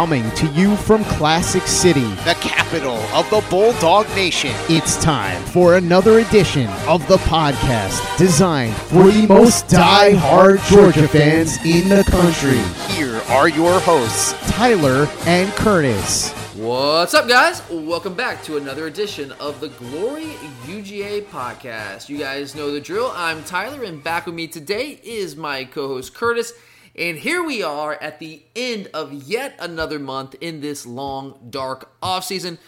Coming to you from Classic City, the capital of the Bulldog Nation. It's time for another edition of the podcast designed for the most die-hard Georgia fans in the country. Here are your hosts, Tyler and Curtis. What's up, guys? Welcome back to another edition of the Glory UGA podcast. You guys know the drill. I'm Tyler, and back with me today is my co host Curtis. And here we are at the end of yet another month in this long, dark off season.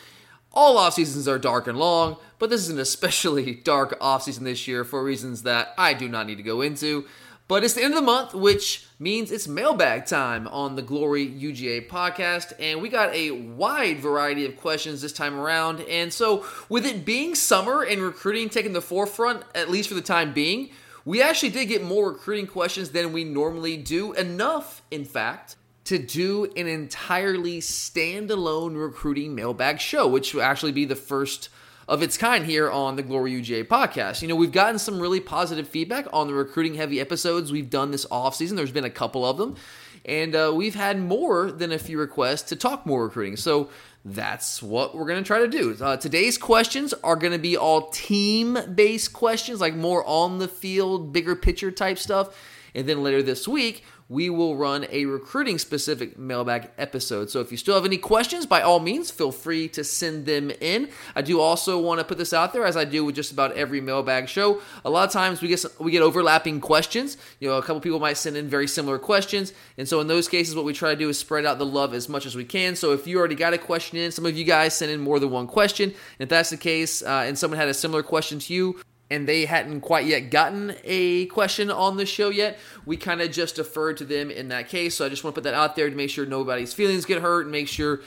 All off seasons are dark and long, but this is an especially dark off season this year for reasons that I do not need to go into. But it's the end of the month, which means it's mailbag time on the Glory UGA podcast. And we got a wide variety of questions this time around. And so, with it being summer and recruiting taking the forefront, at least for the time being, we actually did get more recruiting questions than we normally do. Enough, in fact, to do an entirely standalone recruiting mailbag show, which will actually be the first of its kind here on the Glory UGA podcast. You know, we've gotten some really positive feedback on the recruiting heavy episodes we've done this off season. There's been a couple of them, and uh, we've had more than a few requests to talk more recruiting. So that's what we're going to try to do. Uh, today's questions are going to be all team based questions, like more on the field, bigger picture type stuff. And then later this week, we will run a recruiting specific mailbag episode. So if you still have any questions, by all means, feel free to send them in. I do also want to put this out there, as I do with just about every mailbag show. A lot of times we get we get overlapping questions. You know, a couple people might send in very similar questions, and so in those cases, what we try to do is spread out the love as much as we can. So if you already got a question in, some of you guys send in more than one question. And if that's the case, uh, and someone had a similar question to you, and they hadn't quite yet gotten a question on the show yet, we kind of just deferred to them in that case. So I just want to put that out there to make sure nobody's feelings get hurt and make sure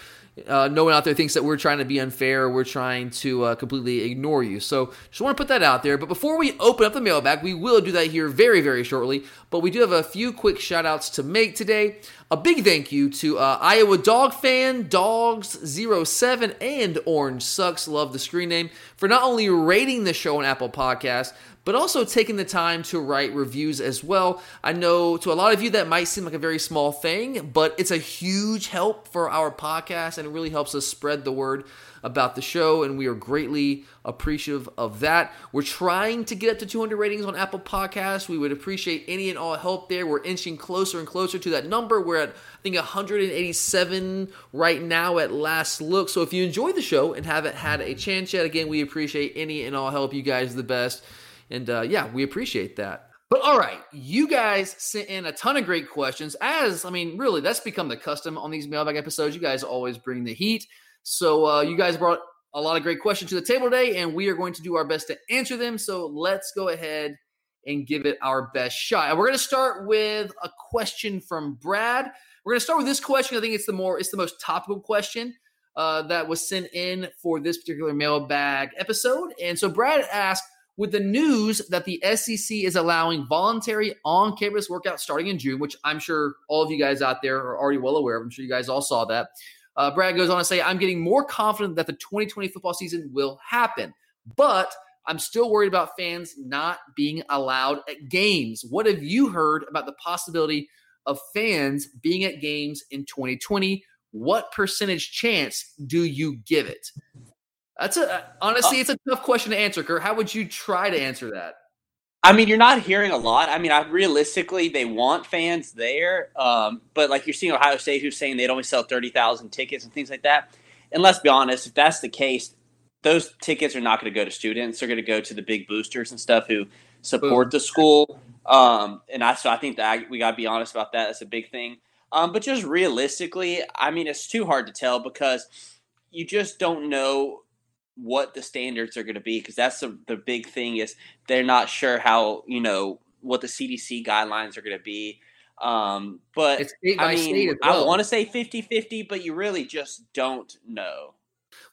uh, no one out there thinks that we're trying to be unfair or we're trying to uh, completely ignore you. So just want to put that out there. But before we open up the mailbag, we will do that here very, very shortly. But we do have a few quick shout outs to make today. A big thank you to uh, Iowa Dog Fan, Dogs07, and Orange Sucks, love the screen name, for not only rating the show on Apple Podcasts, but also taking the time to write reviews as well. I know to a lot of you that might seem like a very small thing, but it's a huge help for our podcast and it really helps us spread the word about the show, and we are greatly appreciative of that. We're trying to get up to 200 ratings on Apple Podcasts. We would appreciate any and all help there. We're inching closer and closer to that number. We're at, I think, 187 right now at last look. So if you enjoy the show and haven't had a chance yet, again, we appreciate any and all help. You guys the best. And uh, yeah, we appreciate that. But all right, you guys sent in a ton of great questions. As I mean, really, that's become the custom on these mailbag episodes. You guys always bring the heat. So uh, you guys brought a lot of great questions to the table today, and we are going to do our best to answer them. So let's go ahead and give it our best shot. And we're going to start with a question from Brad. We're going to start with this question. I think it's the more it's the most topical question uh, that was sent in for this particular mailbag episode. And so Brad asked, with the news that the SEC is allowing voluntary on-campus workouts starting in June, which I'm sure all of you guys out there are already well aware of. I'm sure you guys all saw that. Uh, Brad goes on to say, I'm getting more confident that the 2020 football season will happen, but I'm still worried about fans not being allowed at games. What have you heard about the possibility of fans being at games in 2020? What percentage chance do you give it? That's a honestly, it's a tough question to answer, Kurt. How would you try to answer that? I mean, you're not hearing a lot. I mean, I, realistically, they want fans there, um, but like you're seeing Ohio State, who's saying they'd only sell thirty thousand tickets and things like that. And let's be honest, if that's the case, those tickets are not going to go to students. They're going to go to the big boosters and stuff who support the school. Um, and I so I think that we got to be honest about that. That's a big thing. Um, but just realistically, I mean, it's too hard to tell because you just don't know what the standards are going to be because that's the, the big thing is they're not sure how you know what the CDC guidelines are going to be. Um, but I mean, well. I want to say 50-50, but you really just don't know.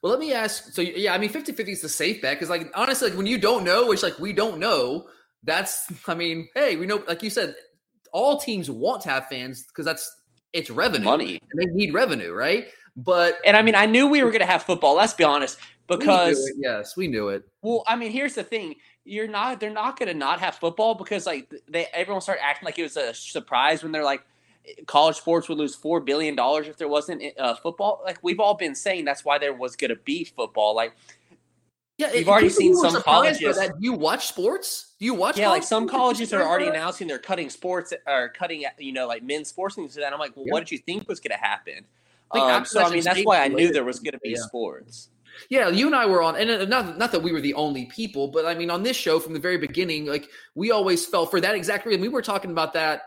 Well, let me ask. So yeah, I mean, 50-50 is the safe bet because, like, honestly, like when you don't know, which like we don't know, that's. I mean, hey, we know, like you said, all teams want to have fans because that's it's revenue, money, and they need revenue, right? But and I mean, I knew we were going to have football. Let's be honest because we yes, we knew it. Well, I mean, here's the thing: you're not they're not going to not have football because like they everyone started acting like it was a surprise when they're like college sports would lose four billion dollars if there wasn't uh, football. Like we've all been saying, that's why there was going to be football. Like Yeah, you've already seen some colleges- That. Do you watch sports? Do you watch? yeah, like some sports? colleges are already announcing they're cutting sports or cutting you know like men's sports and things like that. I'm like, well, Yeah. what did you think was going to happen? I think Um, so I mean, that's why I knew there was going to be Yeah. sports. Yeah, you and I were on, and uh, not not that we were the only people, but I mean, on this show from the very beginning, like we always felt for that exact reason. We were talking about that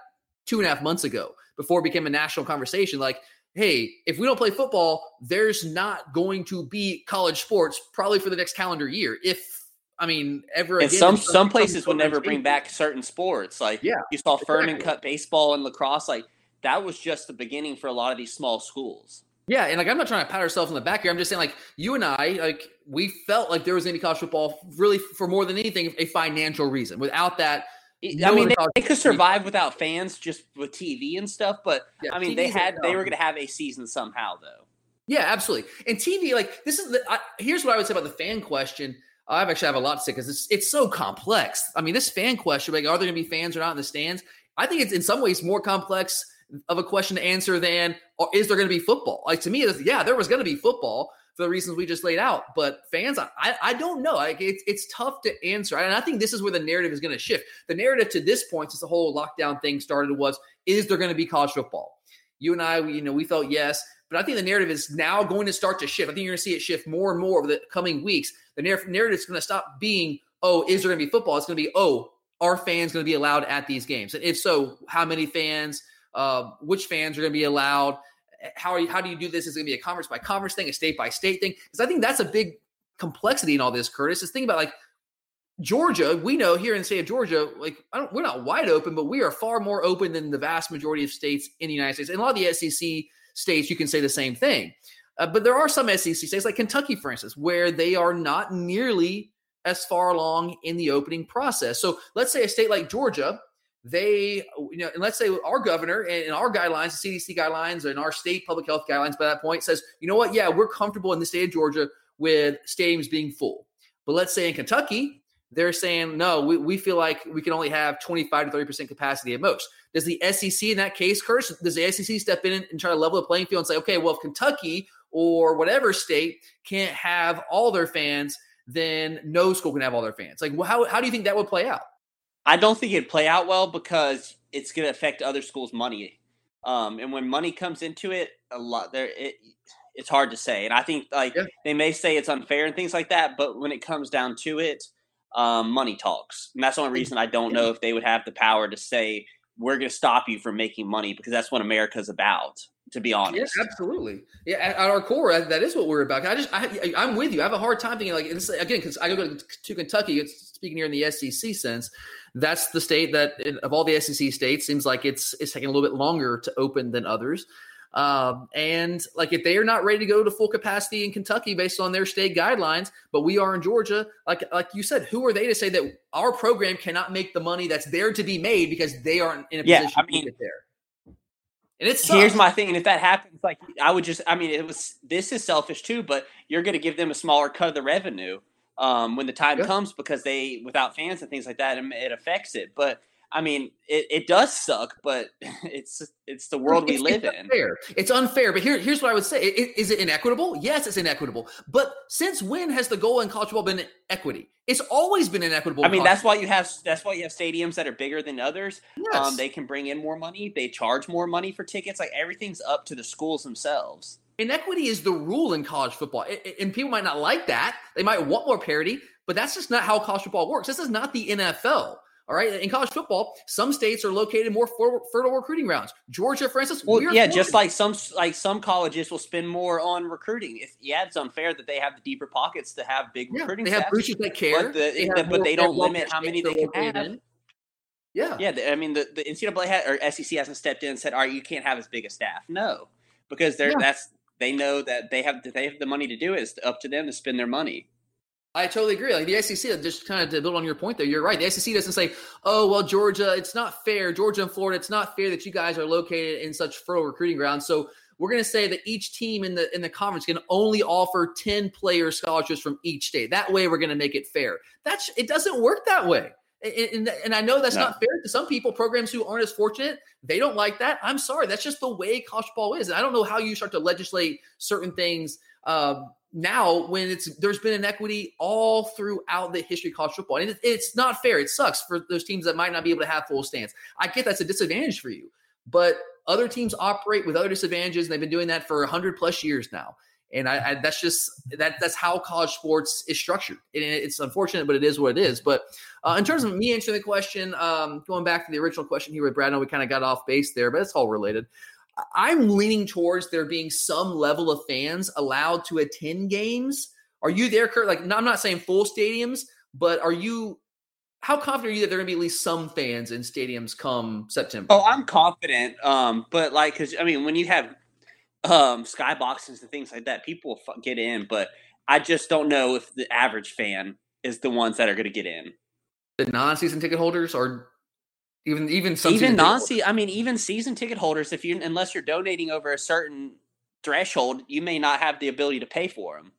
two and a half months ago before it became a national conversation. Like, hey, if we don't play football, there's not going to be college sports probably for the next calendar year. If I mean, ever And again, some some places will never bring back certain sports. Like Yeah, you saw Furman exactly. cut baseball and lacrosse. Like that was just the beginning for a lot of these small schools. Yeah, and like I'm not trying to pat ourselves on the back here. I'm just saying, like you and I, like we felt like there was going to be college football, really for more than anything, a financial reason. Without that, I mean, they, they could survive without fans just with TV and stuff, but Yeah, I mean, TV's they had they no. were going to have a season somehow, though. Yeah, absolutely. And TV, like this is the. I, here's what I would say about the fan question. I've actually have a lot to say because it's it's so complex. I mean, this fan question, like, are there going to be fans or not in the stands? I think it's in some ways more complex of a question to answer than or is there going to be football? Like to me, yeah, there was going to be football for the reasons we just laid out. But fans, I I, don't know. Like it's it's tough to answer, and I think this is where the narrative is going to shift. The narrative to this point, since the whole lockdown thing started, was is there going to be college football? You and I, we, you know, we felt yes, but I think the narrative is now going to start to shift. I think you're going to see it shift more and more over the coming weeks. The narr- narrative is going to stop being, oh, is there going to be football? It's going to be, oh, are fans going to be allowed at these games? And if so, how many fans? Uh, which fans are going to be allowed? How are you, how do you do this? Is it going to be a conference by conference thing, a state by state thing? Because I think that's a big complexity in all this, Curtis. Is think about like Georgia. We know here in the state of Georgia, like we're not wide open, but we are far more open than the vast majority of states in the United States. And a lot of the SEC states, you can say the same thing. Uh, but there are some SEC states, like Kentucky, for instance, where they are not nearly as far along in the opening process. So let's say a state like Georgia, they, you know, and let's say our governor and, our guidelines, the CDC guidelines, and our state public health guidelines by that point says, you know what, yeah, we're comfortable in the state of Georgia with stadiums being full. But let's say in Kentucky, they're saying, no, we, we feel like we can only have 25 to 30% capacity at most. Does the SEC in that case, curse? does the SEC step in and try to level the playing field and say, okay, well, if Kentucky or whatever state can't have all their fans, then no school can have all their fans? Like, well, how, how do you think that would play out? I don't think it'd play out well because it's going to affect other schools' money. Um, and when money comes into it, a lot there it it's hard to say. And I think like Yeah. they may say it's unfair and things like that, but when it comes down to it, um, money talks. And that's the only reason I don't know if they would have the power to say we're going to stop you from making money because that's what America's about. To be honest, Yeah, absolutely. Yeah, at, at our core, that- that is what we're about. I just, I, I'm with you. I have a hard time thinking like this again because I go to, to Kentucky. It's speaking here in the SEC sense. That's the state that, in, of all the SEC states, seems like it's it's taking a little bit longer to open than others. Um, and like if they are not ready to go to full capacity in Kentucky based on their state guidelines, but we are in Georgia, like like you said, who are they to say that our program cannot make the money that's there to be made because they aren't in a Yeah, position I to mean, get there? And it's Here's my thing, and if that happens, like I would just, I mean, it was this is selfish too, but you're going to give them a smaller cut of the revenue um, when the time Yeah. comes because they, without fans and things like that, it, it affects it. But I mean, it, it does suck, but it's it's the world we It's- live it's in. Unfair. It's unfair. But here, here's what I would say: I- Is it inequitable? Yes, it's inequitable. But since when has the goal in college football been equity? It's always been inequitable. I mean, that's why you have that's why you have stadiums that are bigger than others. Um, Yes. they can bring in more money. They charge more money for tickets. Like everything's up to the schools themselves. Inequity is the rule in college football, and people might not like that. They might want more parity, but that's just not how college football works. This is not the NFL. All right, in college football, some states are located more fer- fertile recruiting grounds. Georgia, for instance, Well, we are yeah, just like some like some colleges will spend more on recruiting. If yeah, it's unfair that they have the deeper pockets to have big Yeah, recruiting. they have coaches that care. But the- they but they don't limit how many they can have. in. Yeah, Yeah, the, I mean the, the NCAA or SEC hasn't stepped in and said, "All right, you can't have as big a staff." No, because they're Yeah. that's they know that they have they have the money to do it. It's up to them to spend their money. I totally agree. Like the SEC, just kind of to build on your point there, you're right. The SEC doesn't say, "Oh, well, Georgia, it's not fair. Georgia and Florida, it's not fair that you guys are located in such fertile recruiting grounds." So we're going to say that each team in the in the conference can only offer ten player scholarships from each state. That way, we're going to make it fair. That's it. Doesn't work that way. And, and I know that's No. not fair to some people, programs who aren't as fortunate, they don't like that. I'm sorry. That's just the way college football is. And I don't know how you start to legislate certain things um, now when it's there's been inequity all throughout the history of college football. And it, it's not fair. It sucks for those teams that might not be able to have full stands. I get that's a disadvantage for you, but other teams operate with other disadvantages, and they've been doing that for 100 plus years now. And I, I that's just that that's how college sports is structured. And it's unfortunate, but it is what it is. But uh, in terms of me answering the question, um, going back to the original question here with Brad, know we kind of got off base there, but it's all related. I'm leaning towards there being some level of fans allowed to attend games. Are you there, Kurt? Like, no, I'm not saying full stadiums, but are you? How confident are you that there are going to be at least some fans in stadiums come September? Oh, I'm confident. Um, but like, because I mean, when you have um skyboxes and things like that, people will get in. But I just don't know if the average fan is the ones that are going to get in. the non-season ticket holders, or even even some even season non holders? I mean, even season ticket holders, if you unless you're donating over a certain threshold, you may not have the ability to pay for them.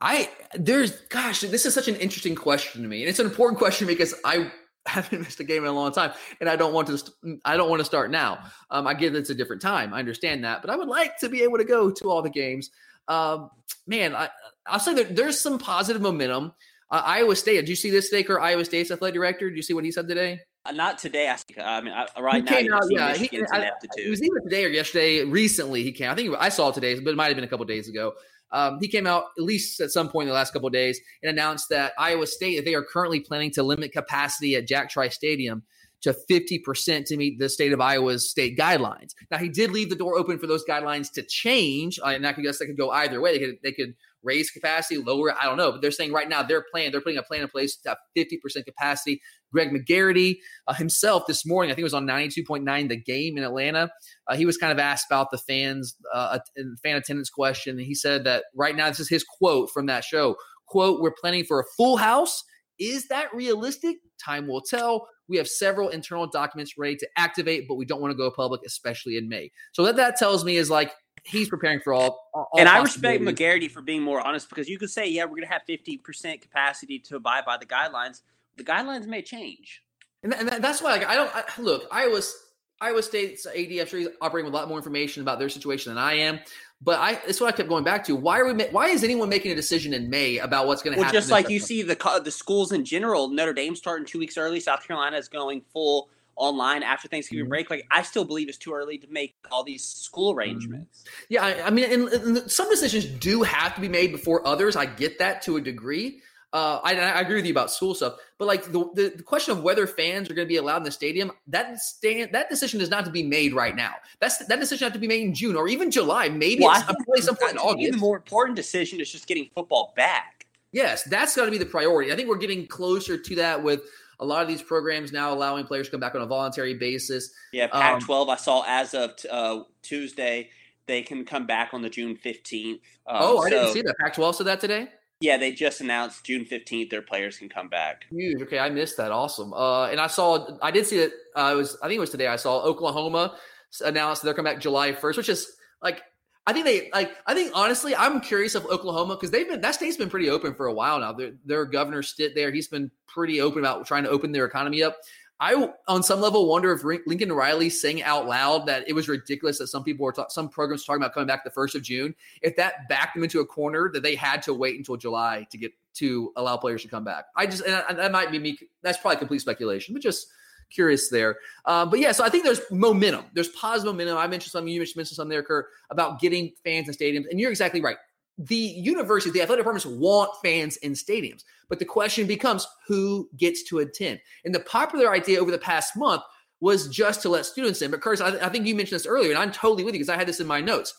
I there's gosh, this is such an interesting question to me, and it's an important question because I haven't missed a game in a long time, and I don't want to. st- I don't want to start now. Um, I get it's a different time. I understand that, but I would like to be able to go to all the games. Um, man, I, I'll say that there's some positive momentum. Uh, Iowa State. Did you see this? Or Iowa State's athletic director? Did you see what he said today? Uh, Not today. I, think- I mean, I, right He now, came out, yeah, he- I- It was either today or yesterday. Recently, he came. I think I saw it today, but it might have been a couple days ago. Um, he came out at least at some point in the last couple days and announced that Iowa State that they are currently planning to limit capacity at Jack Trice Stadium to 50% to meet the state of Iowa's state guidelines. Now he did leave the door open for those guidelines to change, uh, and I guess they could go either way. They could they could raise capacity, lower it. I don't know, but they're saying right now they're planning they're putting a plan in place to have 50% capacity. Greg McGarity uh, himself this morning, I think it was on 92.9 the game in Atlanta. Uh, he was kind of asked about the fans uh, fan attendance question. And he said that right now, this is his quote from that show. Quote, we're planning for a full house. Is that realistic? Time will tell. We have several internal documents ready to activate, but we don't want to go public, especially in May. So what that tells me is like he's preparing for all. all and I respect. McGarity for being more honest because you could say, yeah, we're going to have 50% capacity to abide by the guidelines. The guidelines may change. And, th- and that's why like, I don't I, look. Iowa's Iowa State's AD, I'm sure he's operating with a lot more information about their situation than I am. But I, that's what I kept going back to. Why are we? Why is anyone making a decision in May about what's going to Well, happen? just like you see the the schools in general, Notre Dame starting two weeks early. South Carolina is going full online after Thanksgiving Mhm. break. Like I still believe it's too early to make all these school arrangements. Yeah, I, I mean, and, and some decisions do have to be made before others. I get that to a degree. Uh, I, I agree with you about school stuff, but like the, the, the question of whether fans are going to be allowed in the stadium, that stand that decision is not to be made right now. That's that decision has to be made in June or even July, maybe Well, it's probably some point in August. the more important decision is just getting football back. Yes, that's got to be the priority. I think we're getting closer to that with a lot of these programs now allowing players to come back on a voluntary basis. Yeah, Um, Pac-12. I saw as of t- uh, Tuesday they can come back on the June fifteenth. Um, oh, I didn't see that. Pac-12 said that today. Yeah, they just announced June fifteenth their players can come back. Huge. Okay, I missed that. Awesome. Uh, and I saw, I did see that. Uh, was, I think it was today. I saw Oklahoma announced they're coming back July first, which is like, I think they like. I think honestly, I'm curious of Oklahoma because they've been that state's been pretty open for a while now. Their, their governor Stitt there, he's been pretty open about trying to open their economy up. I, on some level, wonder if Lincoln Riley saying out loud that it was ridiculous that some people were ta- some programs talking about coming back the first of June. If that backed them into a corner that they had to wait until July to get to allow players to come back. I just and that might be me. That's probably complete speculation, but just curious there. Um, but yeah, so I think there's momentum. There's positive momentum. I mentioned some. You mentioned something there, Kurt, about getting fans in stadiums, and you're exactly right. The university, the athletic departments want fans in stadiums, but the question becomes who gets to attend. And the popular idea over the past month was just to let students in. But Curtis, I, I think you mentioned this earlier, and I'm totally with you because I had this in my notes.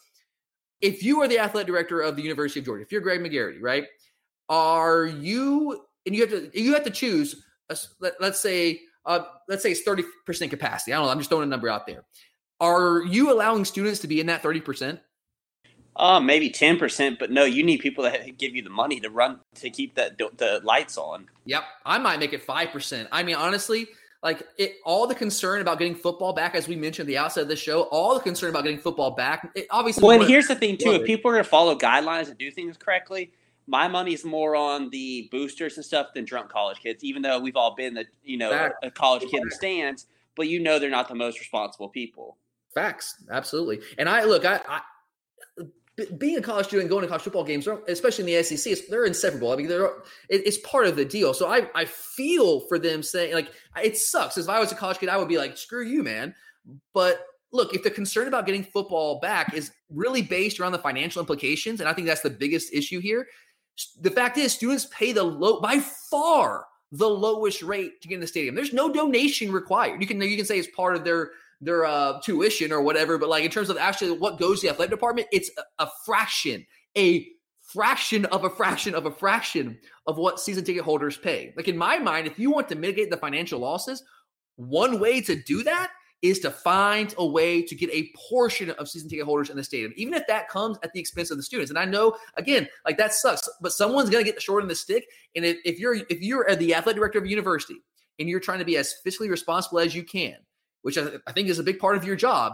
If you are the athletic director of the University of Georgia, if you're Greg McGarity, right? Are you and you have to you have to choose? A, let, let's say uh, let's say it's thirty percent capacity. I don't know. I'm just throwing a number out there. Are you allowing students to be in that thirty percent? Uh, maybe ten percent, but no, you need people that give you the money to run to keep that the lights on. Yep, I might make it five percent. I mean, honestly, like it, all the concern about getting football back, as we mentioned at the outset of the show, all the concern about getting football back. It, obviously, Well, and here's the thing too: if people are going to follow guidelines and do things correctly, my money's more on the boosters and stuff than drunk college kids. Even though we've all been the you know Fact. a college kid in the stands, but you know they're not the most responsible people. Facts, absolutely. And I look, I, I being a college student, going to college football games, especially in the SEC, they're inseparable. I mean, they're it, it's part of the deal. So I I feel for them saying like it sucks. If I was a college kid, I would be like, screw you, man. But look, if the concern about getting football back is really based around the financial implications, and I think that's the biggest issue here. The fact is, students pay the low by far the lowest rate to get in the stadium. There's no donation required. You can you can say it's part of their their uh, tuition or whatever, but like in terms of actually what goes to the athletic department, it's a, a fraction, a fraction of a fraction of a fraction of what season ticket holders pay. Like in my mind, if you want to mitigate the financial losses, one way to do that is to find a way to get a portion of season ticket holders in the stadium, even if that comes at the expense of the students. And I know, again, like that sucks, but someone's going to get the short end of the stick. And if, if you're if you're the athletic director of a university and you're trying to be as fiscally responsible as you can, which I, I think is a big part of your job,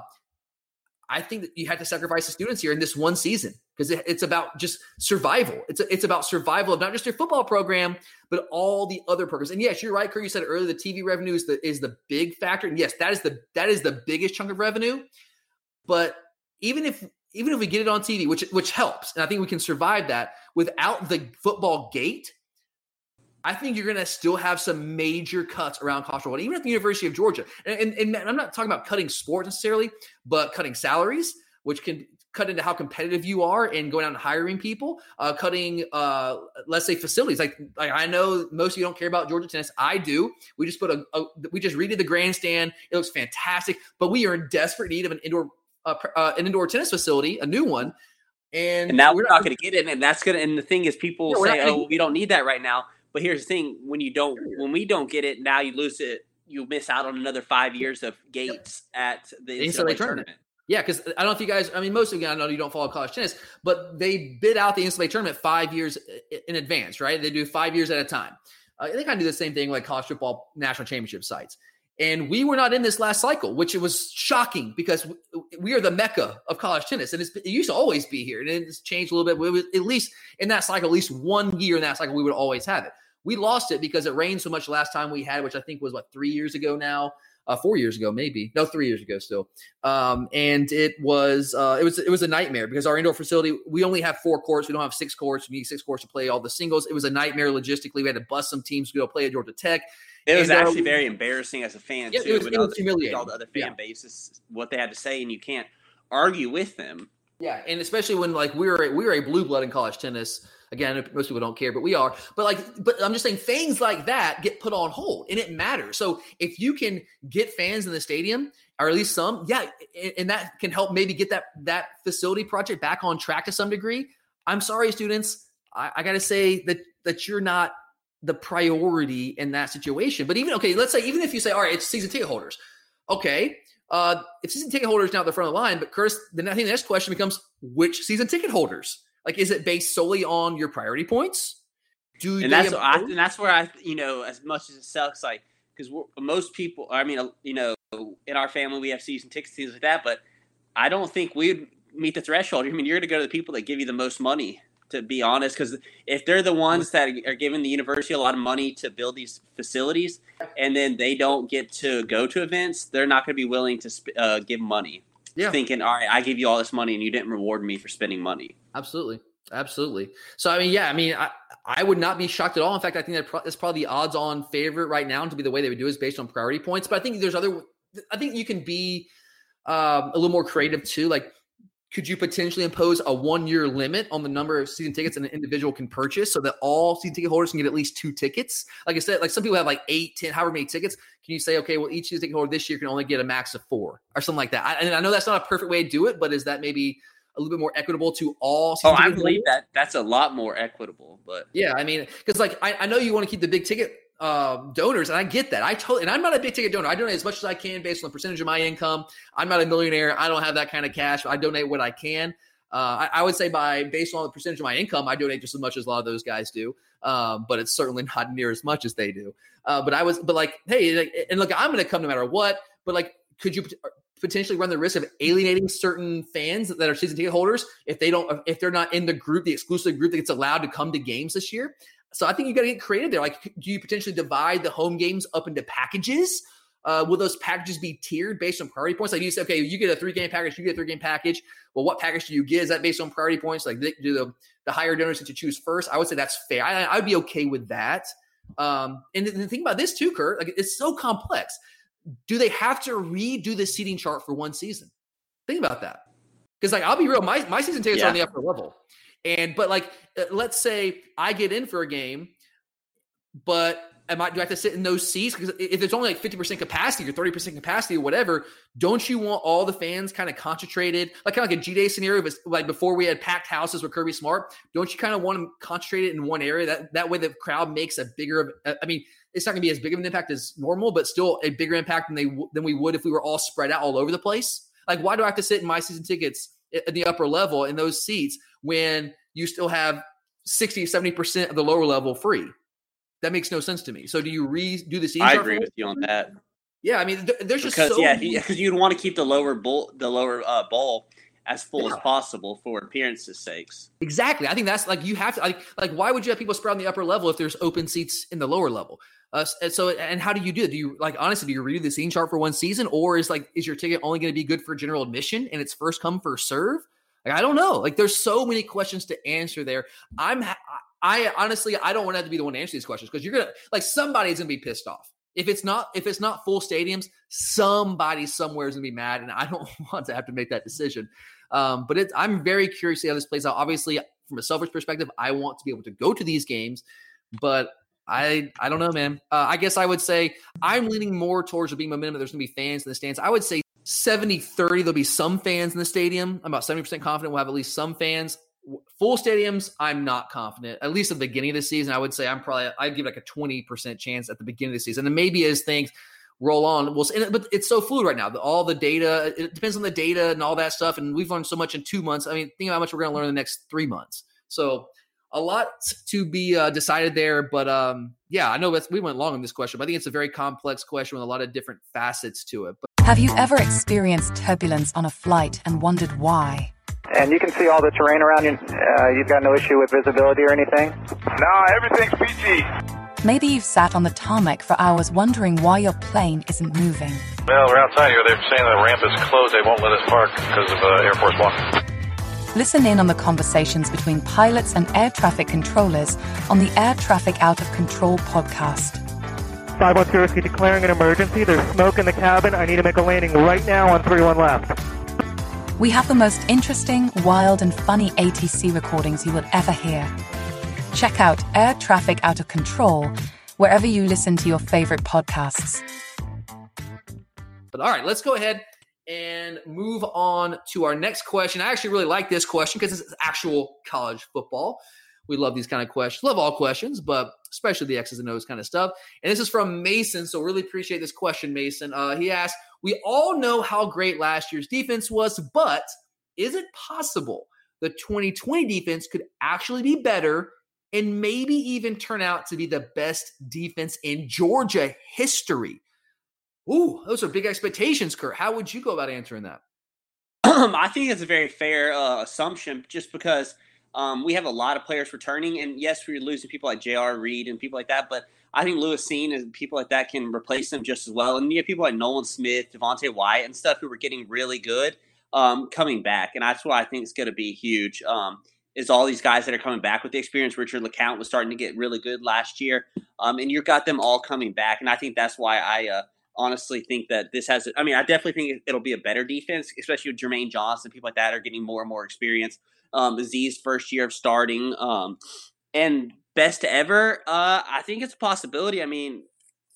I think that you have to sacrifice the students here in this one season because it, it's about just survival. It's a, it's about survival of not just your football program, but all the other programs. And yes, you're right, Kurt. You said earlier the TV revenue is the is the big factor. And yes, that is the that is the biggest chunk of revenue. But even if even if we get it on TV, which which helps, and I think we can survive that without the football gate. I think you're going to still have some major cuts around college football, even at the University of Georgia. And, and, and I'm not talking about cutting sports necessarily, but cutting salaries, which can cut into how competitive you are and going out and hiring people, uh, cutting, uh, let's say, facilities. Like, like, I know most of you don't care about Georgia tennis. I do. We just put a, a we just redid the grandstand. It looks fantastic, but we are in desperate need of an indoor uh, uh an indoor tennis facility, a new one. And, and now we're, not, going to get it. And that's going to, and the thing is, people say, not oh, we don't need that right now. But here's the thing: when you don't, when we don't get it, now you lose it. You miss out on another five years of gates at the NCAA NCAA tournament. tournament. Yeah, because I don't know if you guys, I mean, most of you, I know you don't follow college tennis, but they bid out the NCAA tournament five years in advance, right? They do five years at a time. Uh, they kind of do the same thing like college football national championship sites. And we were not in this last cycle, which it was shocking because we are the mecca of college tennis, and it's, it used to always be here, and it's changed a little bit. But it was, at least in that cycle, at least one year in that cycle, we would always have it. We lost it because it rained so much last time we had, which I think was what three years ago now, uh, four years ago maybe, no, three years ago still. Um, and it was uh, it was it was a nightmare because our indoor facility we only have four courts, we don't have six courts. We need six courts to play all the singles. It was a nightmare logistically. We had to bust some teams to go play at Georgia Tech. It was uh, actually very embarrassing as a fan Yeah, it too. was- with it all was the- humiliating. all the other fan Yeah. bases, what they had to say, and you can't argue with them. Yeah, and especially when like we were we're a blue blood in college tennis. Again, most people don't care, but we are. But like, but I'm just saying things like that get put on hold, and it matters. So if you can get fans in the stadium, or at least some, yeah, and, and that can help maybe get that that facility project back on track to some degree. I'm sorry, students. I, I got to say that that you're not the priority in that situation. But even okay, let's say even if you say, all right, it's season ticket holders. Okay, uh, if season ticket holders now at the front of the line, but Curtis, then I think the next question becomes which season ticket holders? Like, is it based solely on your priority points? Do and that's I, and that's where I you know as much as it sucks like because most people I mean you know in our family we have season tickets things like that but I don't think we'd meet the threshold I mean you're going to go to the people that give you the most money to be honest because if they're the ones that are giving the university a lot of money to build these facilities and then they don't get to go to events they're not going to be willing to sp- uh, give money Yeah. thinking all right I give you all this money and you didn't reward me for spending money Absolutely. Absolutely. So, I mean, yeah, I mean, I, I would not be shocked at all. In fact, I think that pro- that's probably the odds on favorite right now to be the way they would do is based on priority points. But I think there's other, I think you can be um, a little more creative too. Like, could you potentially impose a one year limit on the number of season tickets an individual can purchase so that all season ticket holders can get at least two tickets? Like I said, like some people have like eight, 10, however many tickets. Can you say, okay, well, each season ticket holder this year can only get a max of four or something like that? I, and I know that's not a perfect way to do it, but is that maybe a little bit more equitable to all? oh I believe holders? that that's a lot more equitable but Yeah, I mean, because like I, I know you want to keep the big ticket um, donors, and I get that. I totally, and I'm not a big ticket donor. I donate as much as I can based on the percentage of my income. I'm not a millionaire. I don't have that kind of cash. I donate what I can. Uh, I, I would say by based on the percentage of my income, I donate just as much as a lot of those guys do. Um, but it's certainly not near as much as they do. Uh, but I was, but like, hey, like, and look, I'm going to come no matter what. But like, could you potentially run the risk of alienating certain fans that are season ticket holders if they don't if they're not in the group, the exclusive group that gets allowed to come to games this year? So I think you got to get creative there. Like, do you potentially divide the home games up into packages? Uh, will those packages be tiered based on priority points? Like you say, okay, you get a three game package, you get a three game package. Well, what package do you get? Is that based on priority points? Like, do the, the higher donors get to choose first? I would say that's fair. I, would be okay with that. Um, and the thing about this too, Kurt, like it's so complex. Do they have to redo the seating chart for one season? Think about that. Because like I'll be real, my my season tickets yeah. are on the upper level, and but like uh, let's say I get in for a game, but am I do I have to sit in those seats? Because if there's only like 50% capacity or 30% capacity or whatever, don't you want all the fans kind of concentrated, like kind of like a G Day scenario, but like before we had packed houses with Kirby Smart, don't you kind of want them concentrated in one area? That that way the crowd makes a bigger I mean, it's not gonna be as big of an impact as normal, but still a bigger impact than they than we would if we were all spread out all over the place. Like, why do I have to sit in my season tickets at the upper level in those seats when you still have 60, 70% of the lower level free? That makes no sense to me. So do you redo the season? I agree with you on that. Yeah, I mean, th- there's just so yeah, because you'd want to keep the lower bowl, the lower uh, bowl as full yeah. as possible for appearances' sakes. Exactly. I think that's like you have to like like why would you have people spread on the upper level if there's open seats in the lower level? Uh, so and how do you do it? Do you like honestly do you redo the scene chart for one season, or is like is your ticket only going to be good for general admission and it's first come first serve? Like I don't know. Like there's so many questions to answer there. I'm I honestly I don't want to have to be the one to answer these questions because you're gonna like somebody's gonna be pissed off. If it's not if it's not full stadiums, somebody somewhere is gonna be mad, and I don't want to have to make that decision. Um, but it, I'm very curious to how this plays out. Obviously, from a selfish perspective, I want to be able to go to these games, but I I don't know, man. Uh, I guess I would say I'm leaning more towards there being momentum. There's gonna be fans in the stands. I would say 70 30 there'll be some fans in the stadium i'm about 70% confident we'll have at least some fans full stadiums, I'm not confident. At least at the beginning of the season, I would say I'm probably I'd give like a 20% chance at the beginning of the season. And then maybe as things roll on, we'll see. But it's so fluid right now. All the data, it depends on the data and all that stuff. And we've learned so much in two months. I mean, think about how much we're going to learn in the next three months. So a lot to be uh, decided there. But um, yeah, I know we went long on this question, but I think it's a very complex question with a lot of different facets to it. But- Have you ever experienced turbulence on a flight and wondered why? And you can see all the terrain around you. Uh, you've got no issue with visibility or anything? No, everything's peachy. Maybe you've sat on the tarmac for hours wondering why your plane isn't moving. Well, we're outside here. They're saying the ramp is closed. They won't let us park because of uh, Air Force One. Listen in on the conversations between pilots and air traffic controllers on the Air Traffic Out of Control podcast. 510 Whiskey declaring an emergency. There's smoke in the cabin. I need to make a landing right now on 31 left. We have the most interesting, wild, and funny ATC recordings you will ever hear. Check out Air Traffic Out of Control wherever you listen to your favorite podcasts. But all right, let's go ahead and move on to our next question. I actually really like this question because it's actual college football. We love these kind of questions. Love all questions, but especially the X's and O's kind of stuff. And this is from Mason. So really appreciate this question, Mason. Uh, he asked, we all know how great last year's defense was, but is it possible the 2020 defense could actually be better and maybe even turn out to be the best defense in Georgia history? Ooh, those are big expectations, Kurt. How would you go about answering that? I think it's a very fair uh, assumption just because um, we have a lot of players returning. And yes, we're losing people like J.R. Reed and people like that, but I think Lewis Cine and people like that can replace them just as well. And you have people like Nolan Smith, Devonte Wyatt, and stuff who were getting really good um, coming back. And that's what I think is going to be huge. Um, is all these guys that are coming back with the experience. Richard LeCounte was starting to get really good last year, um, and you've got them all coming back. And I think that's why I uh, honestly think that this has. I mean, I definitely think it'll be a better defense, especially with Jermaine Johnson. People like that are getting more and more experience. Um, Z's first year of starting, um, and best ever. Uh, I think it's a possibility. I mean,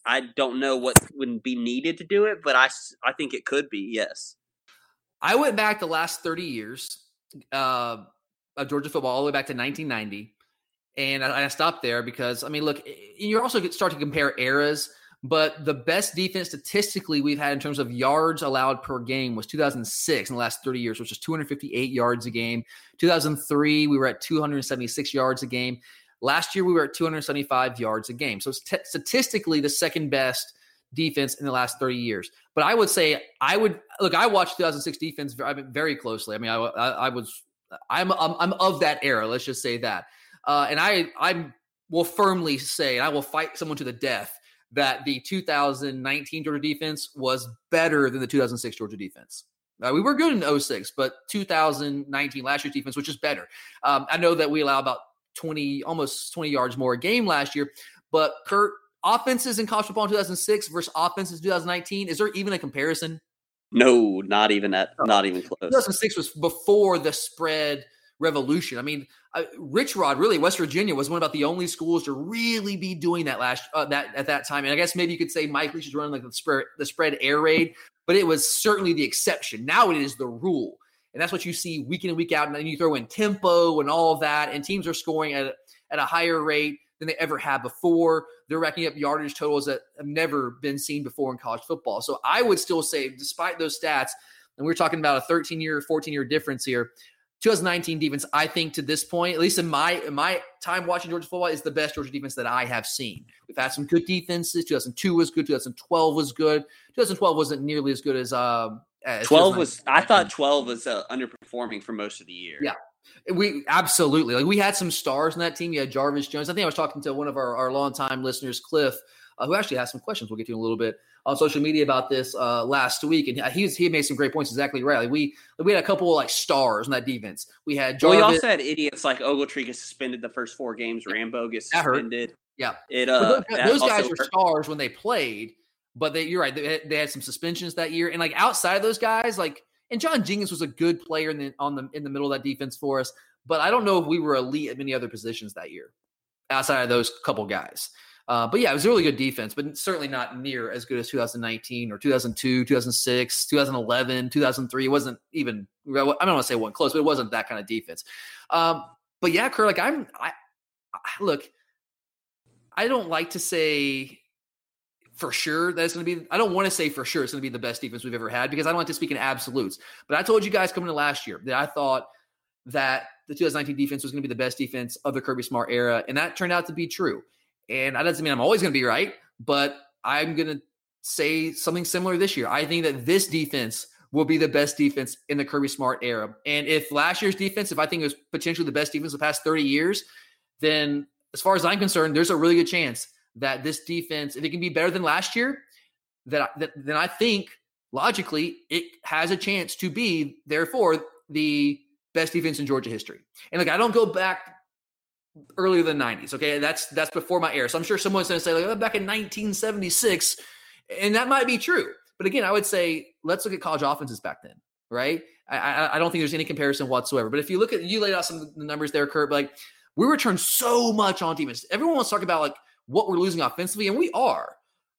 I don't know what would be needed to do it, but I, I think it could be. Yes. I went back the last 30 years uh, of Georgia football, all the way back to 1990. And I, I stopped there because, I mean, look, you're also starting to compare eras, but the best defense statistically we've had in terms of yards allowed per game was 2006 in the last 30 years, which is 258 yards a game. 2003, we were at 276 yards a game. Last year, we were at 275 yards a game. So statistically, the second best defense in the last 30 years. But I would say I would look. I watched 2006 defense very, very closely. I mean, I, I, I was I'm, I'm I'm of that era. Let's just say that. Uh, and I I will firmly say, and I will fight someone to the death that the 2019 Georgia defense was better than the 2006 Georgia defense. Uh, we were good in 06, but 2019 last year's defense which is better. Um, I know that we allow about 20, almost 20 yards more a game last year, but Kurt, offenses in college football in 2006 versus offenses in 2019, is there even a comparison? No, not even that. Not even close. 2006 was before the spread revolution. I mean, uh, Rich Rod, really, West Virginia was one about the only schools to really be doing that last uh, that at that time. And I guess maybe you could say Mike Leach is running like the spread the spread air raid, but it was certainly the exception. Now it is the rule, and that's what you see week in and week out. And then you throw in tempo and all of that, and teams are scoring at at a higher rate than they ever had before. They're racking up yardage totals that have never been seen before in college football. So I would still say, despite those stats, and we're talking about a 13 year, 14 year difference here. 2019 defense, I think to this point, at least in my in my time watching Georgia football, is the best Georgia defense that I have seen. We've had some good defenses. 2002 was good. 2012 was good. 2012 wasn't nearly as good as uh, as 12 was. I thought 12 was uh, underperforming for most of the year. Yeah, we absolutely like we had some stars in that team. You had Jarvis Jones. I think I was talking to one of our our longtime listeners, Cliff, uh, who actually has some questions. We'll get to in a little bit on social media about this uh, last week, and he he made some great points. Exactly right. Like we we had a couple of like stars in that defense. We had Jarvis. Well, we also had idiots like Ogletree gets suspended the first four games. Rambo gets suspended. Yeah, it uh, those, those guys were hurt. stars when they played, but they, you're right. They, they, had some suspensions that year, and like outside of those guys, like and John Jenkins was a good player in the on the in the middle of that defense for us. But I don't know if we were elite at many other positions that year, outside of those couple guys. Uh, but yeah, it was a really good defense, but certainly not near as good as 2019 or 2002, 2006, 2011, 2003. It wasn't even, I don't want to say one close, but it wasn't that kind of defense. Um, but yeah, Kurt, like I'm, I, I, look, I don't like to say for sure that it's going to be, I don't want to say for sure it's going to be the best defense we've ever had because I don't like to speak in absolutes. But I told you guys coming to last year that I thought that the 2019 defense was going to be the best defense of the Kirby Smart era. And that turned out to be true. And that doesn't mean I'm always going to be right, but I'm going to say something similar this year. I think that this defense will be the best defense in the Kirby Smart era. And if last year's defense, if I think it was potentially the best defense the past 30 years, then as far as I'm concerned, there's a really good chance that this defense, if it can be better than last year, that, that then I think logically it has a chance to be, therefore, the best defense in Georgia history. And like I don't go back earlier than 90s. Okay, that's that's before my era. So I'm sure someone's going to say like oh, back in 1976, and that might be true. But again, I would say let's look at college offenses back then, right? I, I, I don't think there's any comparison whatsoever. But if you look at you laid out some of the numbers there, Kurt, like we return so much on defense. Everyone wants to talk about like what we're losing offensively, and we are,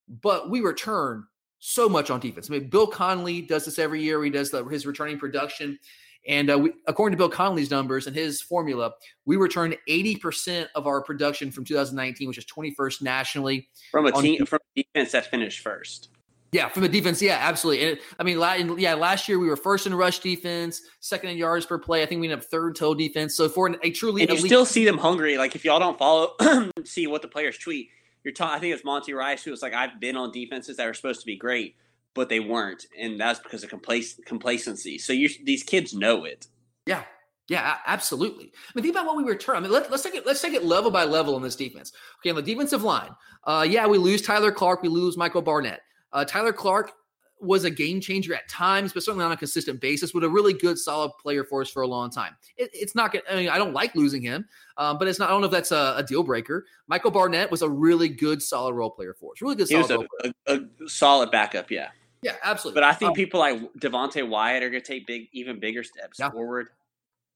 but we return so much on defense. I mean, Bill Connelly does this every year. He does the, his returning production. And uh, we, according to Bill Connelly's numbers and his formula, we returned 80% of our production from 2019, which is 21st nationally. From a team, from a defense that finished first. Yeah, from the defense, yeah, absolutely. And I mean, yeah, last year we were first in rush defense, second in yards per play. I think we ended up third total defense. So for a truly, and you elite- still see them hungry. Like if y'all don't follow, see what the players tweet. You're talking. I think it's Monty Rice who was like, "I've been on defenses that are supposed to be great, but they weren't, and that's because of complac- complacency. So you these kids know it. Yeah, yeah, absolutely. I mean, think about what we return. I mean, let, us take it. Let's take it level by level on this defense. Okay, on the defensive line, uh, yeah, we lose Tyler Clark, we lose Michael Barnett. Uh, Tyler Clark was a game changer at times, but certainly on a consistent basis. With a really good, solid player for us for a long time. It, it's not. I mean, I don't like losing him, um, but it's not. I don't know if that's a, a, deal breaker. Michael Barnett was a really good, solid role player for us. Really good. He was a, a, a solid backup. Yeah. Yeah, absolutely. But I think um, people like Devonte Wyatt are going to take big, even bigger steps yeah. forward.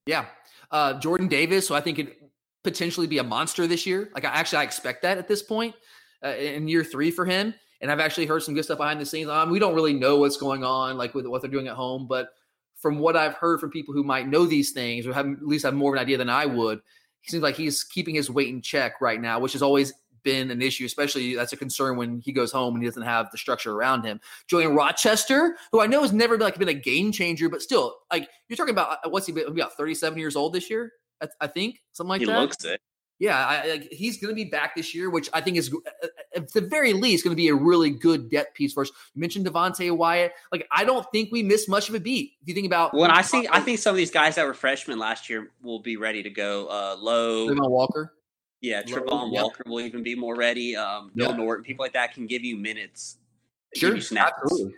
Yeah, uh, Jordan Davis. So I think it potentially be a monster this year. Like I actually I expect that at this point uh, in year three for him. And I've actually heard some good stuff behind the scenes. Um, we don't really know what's going on, like with what they're doing at home, but from what I've heard from people who might know these things or have at least have more of an idea than I would, he seems like he's keeping his weight in check right now, which is always been an issue, especially that's a concern when he goes home and he doesn't have the structure around him. Julian Rochester, who I know has never been like been a game changer, but still, like you're talking about, uh, what's he been about 37 years old this year? I, I think something like he that. He looks it. Yeah, I, like he's going to be back this year, which I think is uh, uh, at the very least, going to be a really good depth piece for us. You mentioned Devonte Wyatt. Like, I don't think we missed much of a beat. If you think about when I see, I think some of these guys that were freshmen last year will be ready to go. Uh, Low, Walker. Yeah, Travon yep. Walker will even be more ready. Um, Bill. Norton, people like that can give you minutes. Sure, you snaps. absolutely.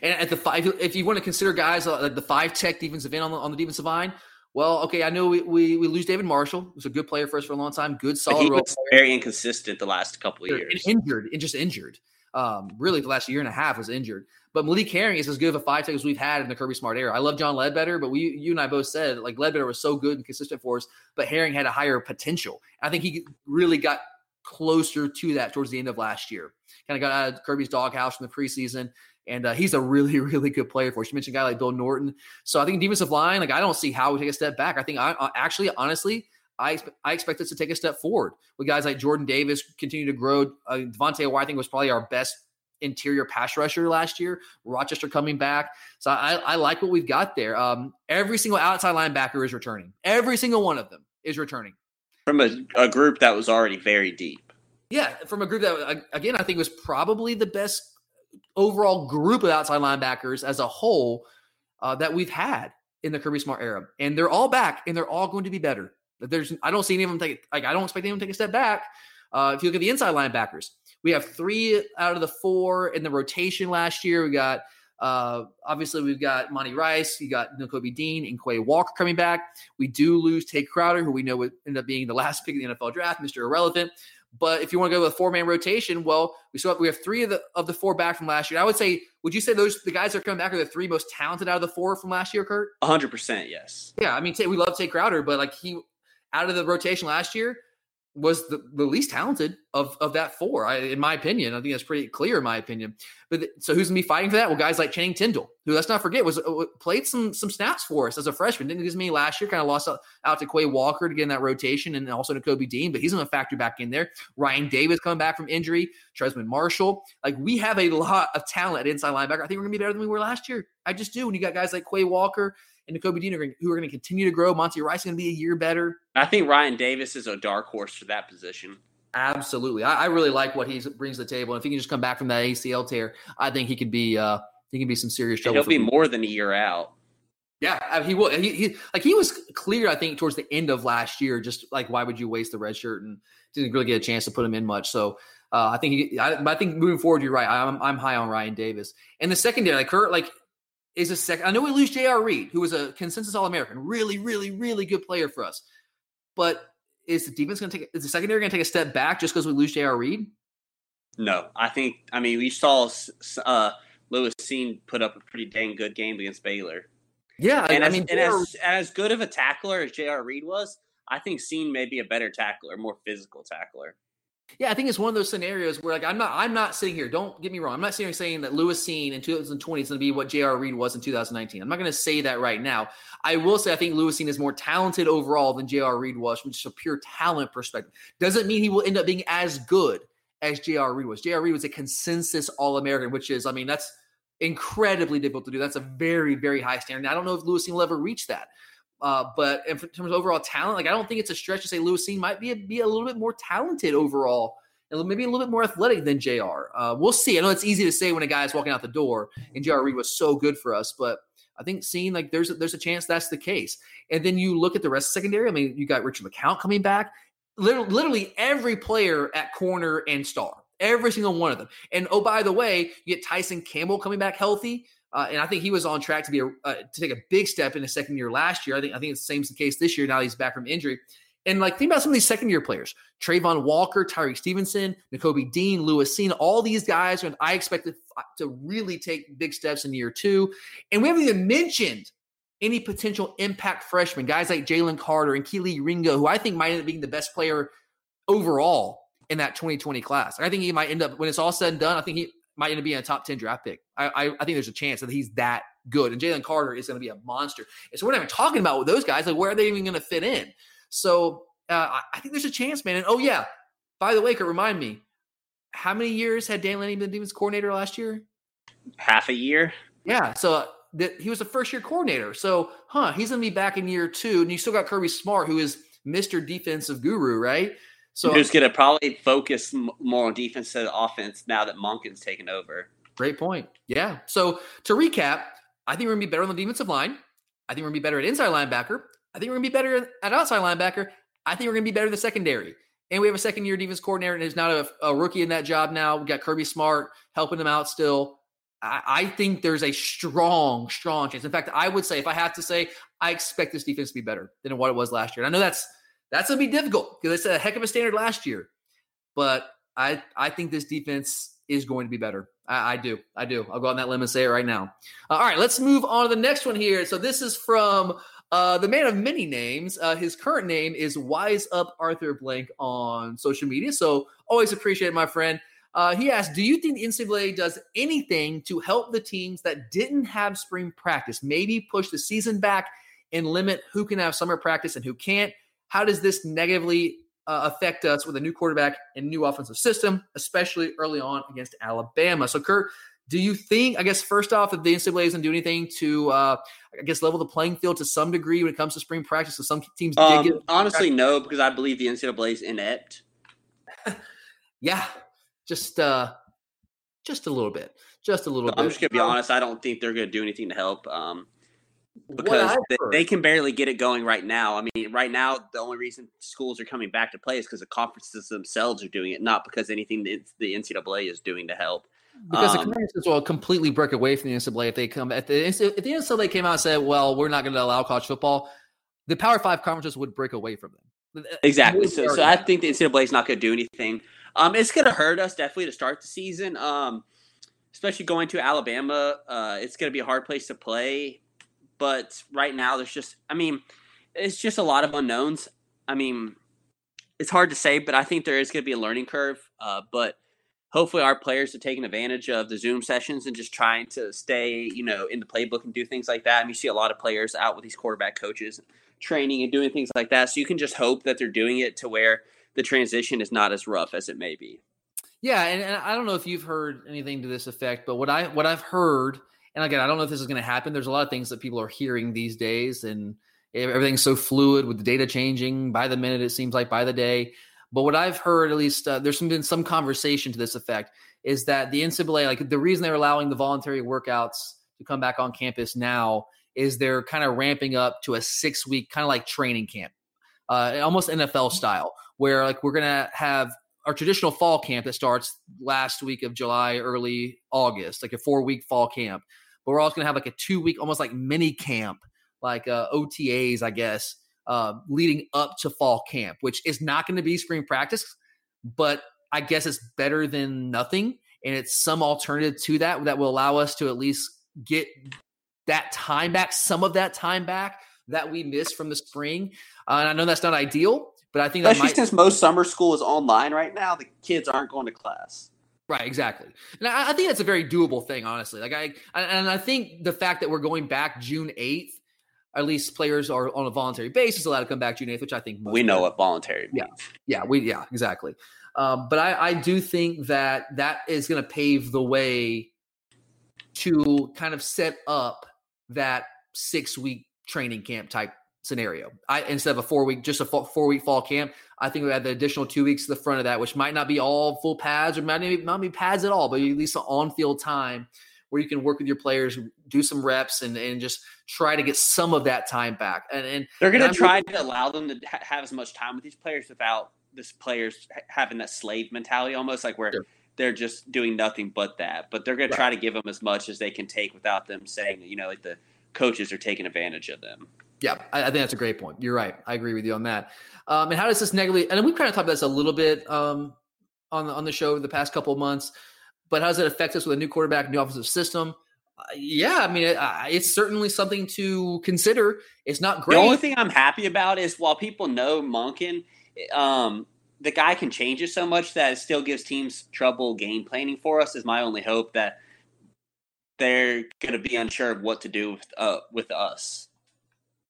And at the five, if you want to consider guys uh, like the five tech defensive end on the, on the defensive line, well, okay, I know we, we, we lose David Marshall, who's a good player for us for a long time, good But solid he role was very inconsistent the last couple of years. and injured, and just injured. Um, really, the last year and a half was injured. But Malik Herring is as good of a five tech as we've had in the Kirby Smart era. I love John Ledbetter, but we, you and I both said like Ledbetter was so good and consistent for us, but Herring had a higher potential. I think he really got closer to that towards the end of last year. Kind of got out of Kirby's doghouse from the preseason, and uh, he's a really, really good player for us. You mentioned a guy like Bill Norton, so I think defensive line, like I don't see how we take a step back. I think I, I actually, honestly. I, I expect us to take a step forward with guys like Jordan Davis continue to grow. Uh, Devontae Wyatt, I think, was probably our best interior pass rusher last year. Rochester coming back. So I, I like what we've got there. Um, every single outside linebacker is returning. Every single one of them is returning. From a, a group that was already very deep. Yeah, from a group that again I think was probably the best overall group of outside linebackers as a whole uh, that we've had in the Kirby Smart era, and they're all back, and they're all going to be better. There's I don't see any of them take like I don't expect anyone to take a step back. Uh, if you look at the inside linebackers, we have three out of the four in the rotation last year. We got uh, obviously we've got Monty Rice, you got Nakobe Dean and Quay Walker coming back. We do lose Tae Crowder, who we know would end up being the last pick of the NFL draft, Mr. Irrelevant. But if you want to go with a four man rotation, well, we still have, we have three of the of the four back from last year. I would say, would you say those the guys that are coming back are the three most talented out of the four from last year, Kurt? hundred percent, yes. Yeah, I mean, we love Tae Crowder, but like he out of the rotation last year was the, the least talented of of that four, I, in my opinion. I think that's pretty clear in my opinion. But th- so who's gonna be fighting for that? Well, guys like Channing Tindall, who let's not forget was uh, played some some snaps for us as a freshman. Didn't give me last year. Kind of lost out, out to Quay Walker to get in that rotation, and also to Kobe Dean. But he's gonna factor back in there. Ryan Davis coming back from injury. Trezmen Marshall. Like we have a lot of talent at inside linebacker. I think we're gonna be better than we were last year. I just do. When you got guys like Quay Walker and Kobe Dean are who are going to continue to grow. Monty Rice is going to be a year better. I think Ryan Davis is a dark horse for that position. Absolutely, I, I really like what he brings to the table. And if he can just come back from that ACL tear, I think he could be uh, he can be some serious And trouble. he'll for be people. more than a year out. Yeah, I mean, he will. He, he like he was clear. I think towards the end of last year, just like why would you waste the red shirt and didn't really get a chance to put him in much. So uh, I think he, I, I think moving forward, you're right. I'm I'm high on Ryan Davis and the secondary. Like Kurt, like is a second. I know we lose J.R. Reed, who was a consensus All American, really, really, really good player for us. But is the defense going to take? Is the secondary going to take a step back just because we lose J.R. Reed? No, I think. I mean, we saw uh, Lewis Cine put up a pretty dang good game against Baylor. Yeah, and I as, mean, and as as good of a tackler as J.R. Reed was, I think Cine may be a better tackler, more physical tackler. Yeah, I think it's one of those scenarios where like I'm not I'm not sitting here. Don't get me wrong. I'm not sitting here saying that Lewis Cine in 2020 is going to be what J.R. Reed was in 2019. I'm not going to say that right now. I will say I think Lewis Cine is more talented overall than J.R. Reed was from just a pure talent perspective. Doesn't mean he will end up being as good as J.R. Reed was. J.R. Reed was a consensus All American, which is I mean that's incredibly difficult to do. That's a very very high standard. I don't know if Lewis Cine will ever reach that. Uh, but in terms of overall talent, like I don't think it's a stretch to say Lewis Cine might be a, be a little bit more talented overall, and maybe a little bit more athletic than J.R. Uh, we'll see. I know it's easy to say when a guy's walking out the door, and J.R. Reed was so good for us, but I think seeing like there's a, there's a chance that's the case. And then you look at the rest of secondary. I mean, you got Richard LeCounte coming back. Literally, literally every player at corner and star, every single one of them. And oh, by the way, you get Tyson Campbell coming back healthy. Uh, and I think he was on track to be a, uh, to take a big step in his second year last year. I think I think it's the same as the case this year. Now he's back from injury. And like think about some of these second year players: Travon Walker, Tyrique Stevenson, Nakobe Dean, Lewis Cine. All these guys, and I expect to, to really take big steps in year two. And we haven't even mentioned any potential impact freshmen, guys like Jalen Carter and Kelee Ringo, who I think might end up being the best player overall in that 2020 class. I think he might end up when it's all said and done. I think he might end up being a top 10 draft pick. I, I, I think there's a chance that he's that good. And Jalen Carter is going to be a monster. And so we're not even talking about with those guys. Like, where are they even going to fit in? So uh, I, think there's a chance, man. And oh, yeah, by the way, Kurt, remind me, how many years had Dan Lanning been the defense coordinator last year? Half a year. Yeah. So that he was a first year coordinator. So, huh, he's going to be back in year two. And you still got Kirby Smart, who is Mr. Defensive Guru, right? So who's going to probably focus more on defense than offense now that Monken's taken over? Great point. Yeah. So to recap, I think we're gonna be better on the defensive line. I think we're gonna be better at inside linebacker. I think we're gonna be better at outside linebacker. I think we're gonna be better at the secondary. And we have a second year defense coordinator and is not a, a, rookie in that job now. We got Kirby Smart helping them out still. I, I, think there's a strong, strong chance. In fact, I would say, if I have to say, I expect this defense to be better than what it was last year. And I know that's that's gonna be difficult because it's a heck of a standard last year. But I I think this defense is going to be better. I, I, do. I do. I'll go on that limb and say it right now. Uh, all right, let's move on to the next one here. So this is from uh, the man of many names. Uh, his current name is Wise Up Arthur Blank on social media. So always appreciate it, my friend. Uh, he asked, "Do you think the NCAA does anything to help the teams that didn't have spring practice? Maybe push the season back and limit who can have summer practice and who can't? How does this negatively uh, affect us with a new quarterback and new offensive system, especially early on against Alabama. So, Kurt, do you think, I guess, first off, that the NCAA doesn't do anything to, uh, I guess, level the playing field to some degree when it comes to spring practice? So some teams um, get honestly no, because I believe the NCAA is inept. yeah, just uh, just a little bit, just a little bit. I'm just gonna be honest. I don't think they're gonna do anything to help. Um, because they, they, can barely get it going right now. I mean, right now the only reason schools are coming back to play is because the conferences themselves are doing it, not because anything the NCAA is doing to help. Because um, the conferences will completely break away from the NCAA if they come at the if the NCAA came out and said, "Well, we're not going to allow college football," the Power Five conferences would break away from them. Exactly. So, so I think the NCAA is not going to do anything. Um, it's going to hurt us definitely to start the season. Um, especially going to Alabama, uh, it's going to be a hard place to play but right now there's just I mean, it's just a lot of unknowns. I mean, it's hard to say, but I think there is going to be a learning curve. Uh, but hopefully, our players are taking advantage of the Zoom sessions and just trying to stay, you know, in the playbook and do things like that. And you see a lot of players out with these quarterback coaches training and doing things like that. So you can just hope that they're doing it to where the transition is not as rough as it may be. Yeah, and, and I don't know if you've heard anything to this effect, but what I what I've heard and again, I don't know if this is going to happen. There's a lot of things that people are hearing these days, and everything's so fluid with the data changing by the minute. It seems like by the day. But what I've heard, at least, uh, there's been some conversation to this effect, is that the NCAA, like the reason they're allowing the voluntary workouts to come back on campus now, is they're kind of ramping up to a six week kind of like training camp, uh, almost NFL style, where like we're gonna have our traditional fall camp that starts last week of July, early August, like a four week fall camp but we're also going to have like a two week, almost like mini camp, like uh, OTAs, I guess, uh, leading up to fall camp, which is not going to be spring practice, but I guess it's better than nothing. And it's some alternative to that that will allow us to at least get that time back, some of that time back that we missed from the spring. Uh, and I know that's not ideal, but I think especially might- since most summer school is online right now, the kids aren't going to class. Right, exactly. And I, I, think that's a very doable thing, honestly. Like I and I think the fact that we're going back June eighth, at least players are on a voluntary basis allowed to come back June eighth, which I think we know what voluntary means. Yeah, yeah, we yeah exactly. Um, but I, I do think that that is going to pave the way to kind of set up that six week training camp type scenario. I instead of a four week, just a four week fall camp, I think we had the additional two weeks to the front of that, which might not be all full pads or might not be pads at all, but at least on field time where you can work with your players, do some reps, and and just try to get some of that time back. And, and they're going to try to allow them to ha- have as much time with these players without this players having that slave mentality, almost like where. Sure. They're just doing nothing but that, but they're going right. to try to give them as much as they can take without them saying, you know, like the coaches are taking advantage of them. Yeah, I, I, think that's a great point. You're right. I agree with you on that. Um, and how does this negatively? And we've kind of talked about this a little bit um, on the, on the show the past couple of months. But how does it affect us with a new quarterback, new offensive system? Uh, yeah, I mean, it, uh, it's certainly something to consider. It's not great. The only thing I'm happy about is while people know Monken, um, the guy can change it so much that it still gives teams trouble game planning for us. Is my only hope that they're going to be unsure of what to do with uh, with us.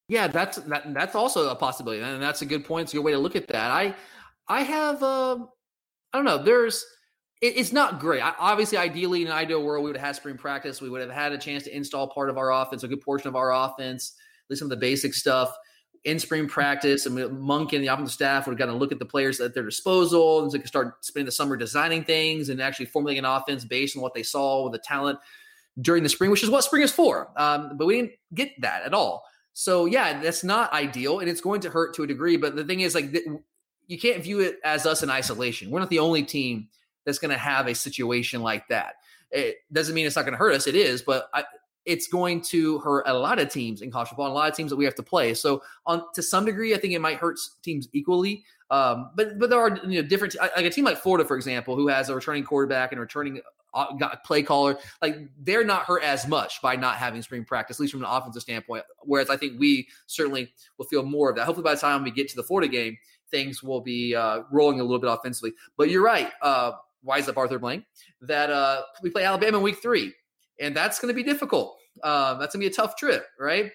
Yeah, that's that, that's also a possibility, and that's a good point. It's a good way to look at that. I I have uh, I don't know. There's it, it's not great. I, obviously, ideally, in an ideal world, we would have had spring practice. We would have had a chance to install part of our offense, a good portion of our offense, at least some of the basic stuff. in spring practice. and Monken the offensive staff would have got to look at the players at their disposal and so they could start spending the summer designing things and actually formulating an offense based on what they saw with the talent during the spring, which is what spring is for. Um, but we didn't get that at all. So yeah, that's not ideal, and it's going to hurt to a degree. But the thing is, like, you can't view it as us in isolation. We're not the only team that's going to have a situation like that. It doesn't mean it's not going to hurt us. It is, but I, it's going to hurt a lot of teams in college football, a lot of teams that we have to play. So, on to some degree, I think it might hurt teams equally. Um, but but there are you know different like a team like Florida, for example, who has a returning quarterback and returning uh, play caller, like they're not hurt as much by not having spring practice, at least from an offensive standpoint. Whereas I think we certainly will feel more of that. Hopefully, by the time we get to the Florida game, things will be uh, rolling a little bit offensively. But you're right. Uh, wise up Arthur Blank that uh, we play Alabama in week three, and that's going to be difficult. Um, that's going to be a tough trip, right?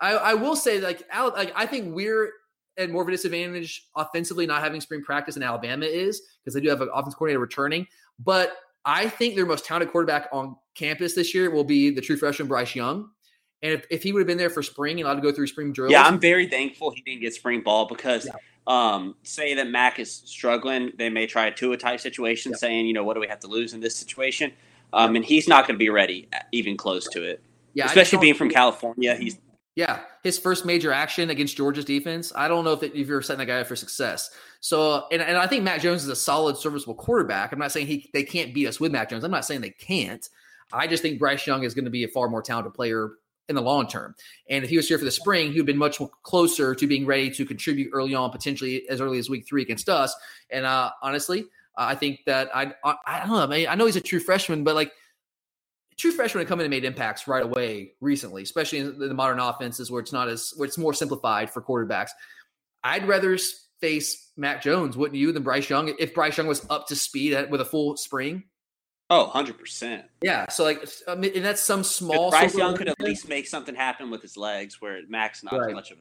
I, I will say, like, Al, like I think we're at more of a disadvantage offensively not having spring practice in Alabama is because they do have an offense coordinator returning. But I think their most talented quarterback on campus this year will be the true freshman Bryce Young. And if, if he would have been there for spring and allowed to go through spring drills. Yeah, I'm very thankful he didn't get spring ball because yeah. um, say that Mac is struggling, they may try a Tua type situation, yeah. saying, you know, what do we have to lose in this situation? Um, and he's not going to be ready, even close to it. Yeah, especially being from California, he's yeah, his first major action against Georgia's defense. I don't know if, it, if you're setting that guy up for success. So, and, and I think Mac Jones is a solid, serviceable quarterback. I'm not saying he they can't beat us with Mac Jones. I'm not saying they can't. I just think Bryce Young is going to be a far more talented player in the long term. And if he was here for the spring, he would have been much closer to being ready to contribute early on, potentially as early as week three against us. And uh, honestly, I think that I, I, I don't know. I, mean, I know he's a true freshman, but like true freshmen have come in and made impacts right away recently, especially in the modern offenses where it's not as where it's more simplified for quarterbacks. I'd rather face Mac Jones, wouldn't you, than Bryce Young if Bryce Young was up to speed at, with a full spring? Oh, 100%. Yeah. So, like, I mean, and that's some small. Bryce Young could at least make something happen with his legs where Mac's not right. much of.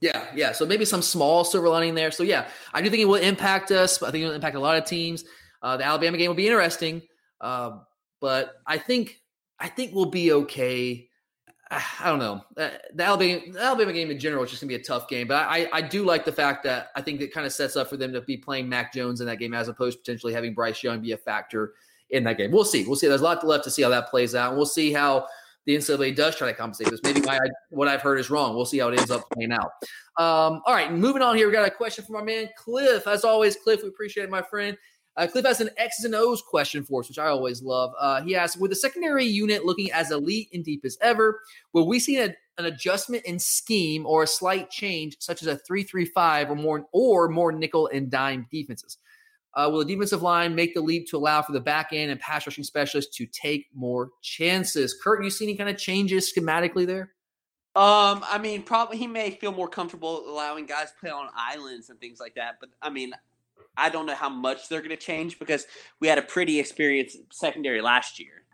Yeah, yeah. So maybe some small silver lining there. So yeah, I do think it will impact us. I think it will impact a lot of teams. Uh, the Alabama game will be interesting. Uh, but I think I think we'll be okay. I don't know. Uh, the Alabama, game in general is just gonna be a tough game, but I, I do like the fact that I think it kind of sets up for them to be playing Mac Jones in that game as opposed to potentially having Bryce Young be a factor in that game. We'll see. We'll see. There's a lot left to see how that plays out, and we'll see how the NCAA does try to compensate this. Maybe my, what I've heard is wrong. We'll see how it ends up playing out. Um, all right, moving on here. We got a question from our man Cliff. As always, Cliff, we appreciate it, my friend. Uh, Cliff has an X's and O's question for us, which I always love. Uh, he asks, with the secondary unit looking as elite and deep as ever, will we see a, an adjustment in scheme or a slight change, such as a three-three-five or more, or more nickel and dime defenses? Uh, will the defensive line make the leap to allow for the back end and pass rushing specialists to take more chances? Kurt, you see any kind of changes schematically there? Um, I mean, probably he may feel more comfortable allowing guys play on islands and things like that. But I mean, I don't know how much they're going to change because we had a pretty experienced secondary last year.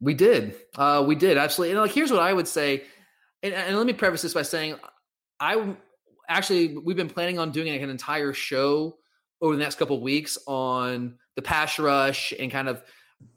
We did. Uh, we did absolutely. And like, here's what I would say, and, and let me preface this by saying, I actually we've been planning on doing like an entire show over the next couple weeks on the pass rush and kind of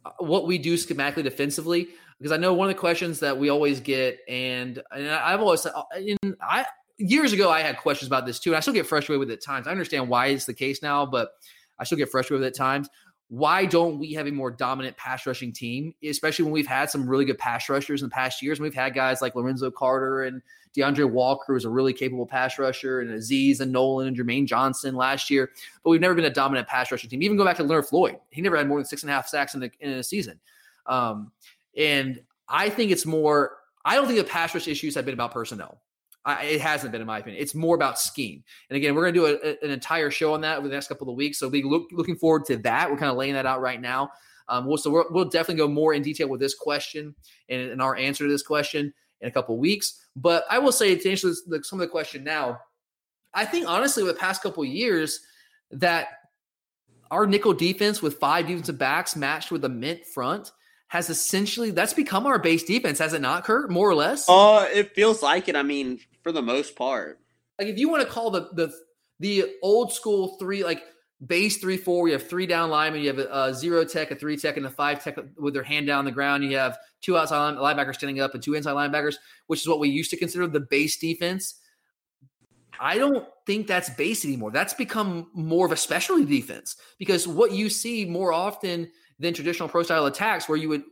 uh, what we do schematically defensively because I know one of the questions that we always get, and and I've always uh, in I years ago I had questions about this too, and I still get frustrated with it at times. I understand why it's the case now, but I still get frustrated with it at times. Why don't we have a more dominant pass rushing team, especially when we've had some really good pass rushers in the past years? We've had guys like Lorenzo Carter and D'Andre Walker, who's a really capable pass rusher, and Azeez and Nolan and Jermaine Johnson last year, but we've never been a dominant pass rushing team. Even go back to Leonard Floyd, he never had more than six and a half sacks in, the, in a season. Um, and I think it's more. I don't think the pass rush issues have been about personnel. I, it hasn't been, in my opinion. It's more about scheme. And again, we're going to do a, a, an entire show on that over the next couple of weeks. So be look, looking forward to that. We're kind of laying that out right now. Um, we'll, so we will definitely go more in detail with this question and, and, our answer to this question in a couple of weeks. But I will say to answer this, some of the question now, I think honestly, with the past couple of years, that our nickel defense with five defensive backs matched with a mint front – has essentially that's become our base defense, has it not, Kurt? More or less. Uh, it feels like it. I mean, for the most part. Like if you want to call the the the old school three like base three four, you have three down linemen, you have a, a zero tech, a three tech, and a five tech with their hand down the ground. You have two outside linebackers standing up and two inside linebackers, which is what we used to consider the base defense. I don't think that's base anymore. That's become more of a specialty defense because what you see more often than traditional pro style attacks, where you would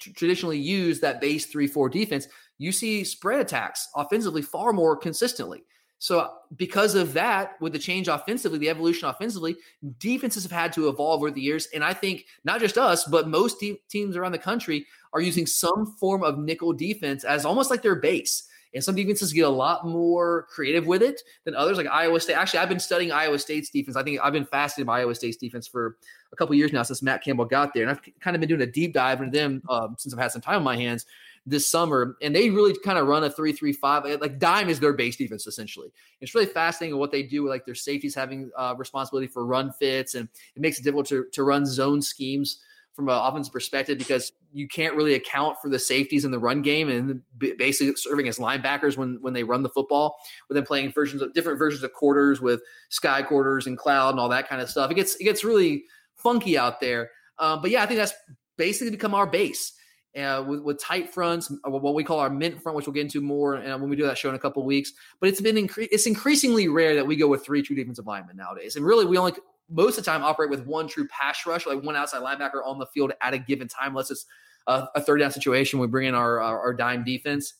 t- traditionally use that base three four defense, you see spread attacks offensively far more consistently. So because of that, with the change offensively, the evolution offensively, defenses have had to evolve over the years, and I think not just us, but most te- teams around the country are using some form of nickel defense as almost like their base. And some defenses get a lot more creative with it than others, like Iowa State. Actually, I've been studying Iowa State's defense. I think I've been fascinated by Iowa State's defense for a couple years now since Matt Campbell got there. And I've kind of been doing a deep dive into them um, since I've had some time on my hands this summer. And they really kind of run a three three five. Like dime is their base defense essentially. It's really fascinating what they do. With like their safeties having uh, responsibility for run fits, and it makes it difficult to, to run zone schemes from an offensive perspective because you can't really account for the safeties in the run game and basically serving as linebackers when when they run the football. With them playing versions of different versions of quarters with sky quarters and cloud and all that kind of stuff, it gets it gets really funky out there. Um, but yeah, I think that's basically become our base. Uh, with, with tight fronts, uh, what we call our mint front, which we'll get into more uh, when we do that show in a couple weeks. But it's been incre- it's increasingly rare that we go with three true defensive linemen nowadays, and really we only most of the time operate with one true pass rush, like one outside linebacker on the field at a given time, unless it's a, a third down situation. We bring in our our, our dime defense.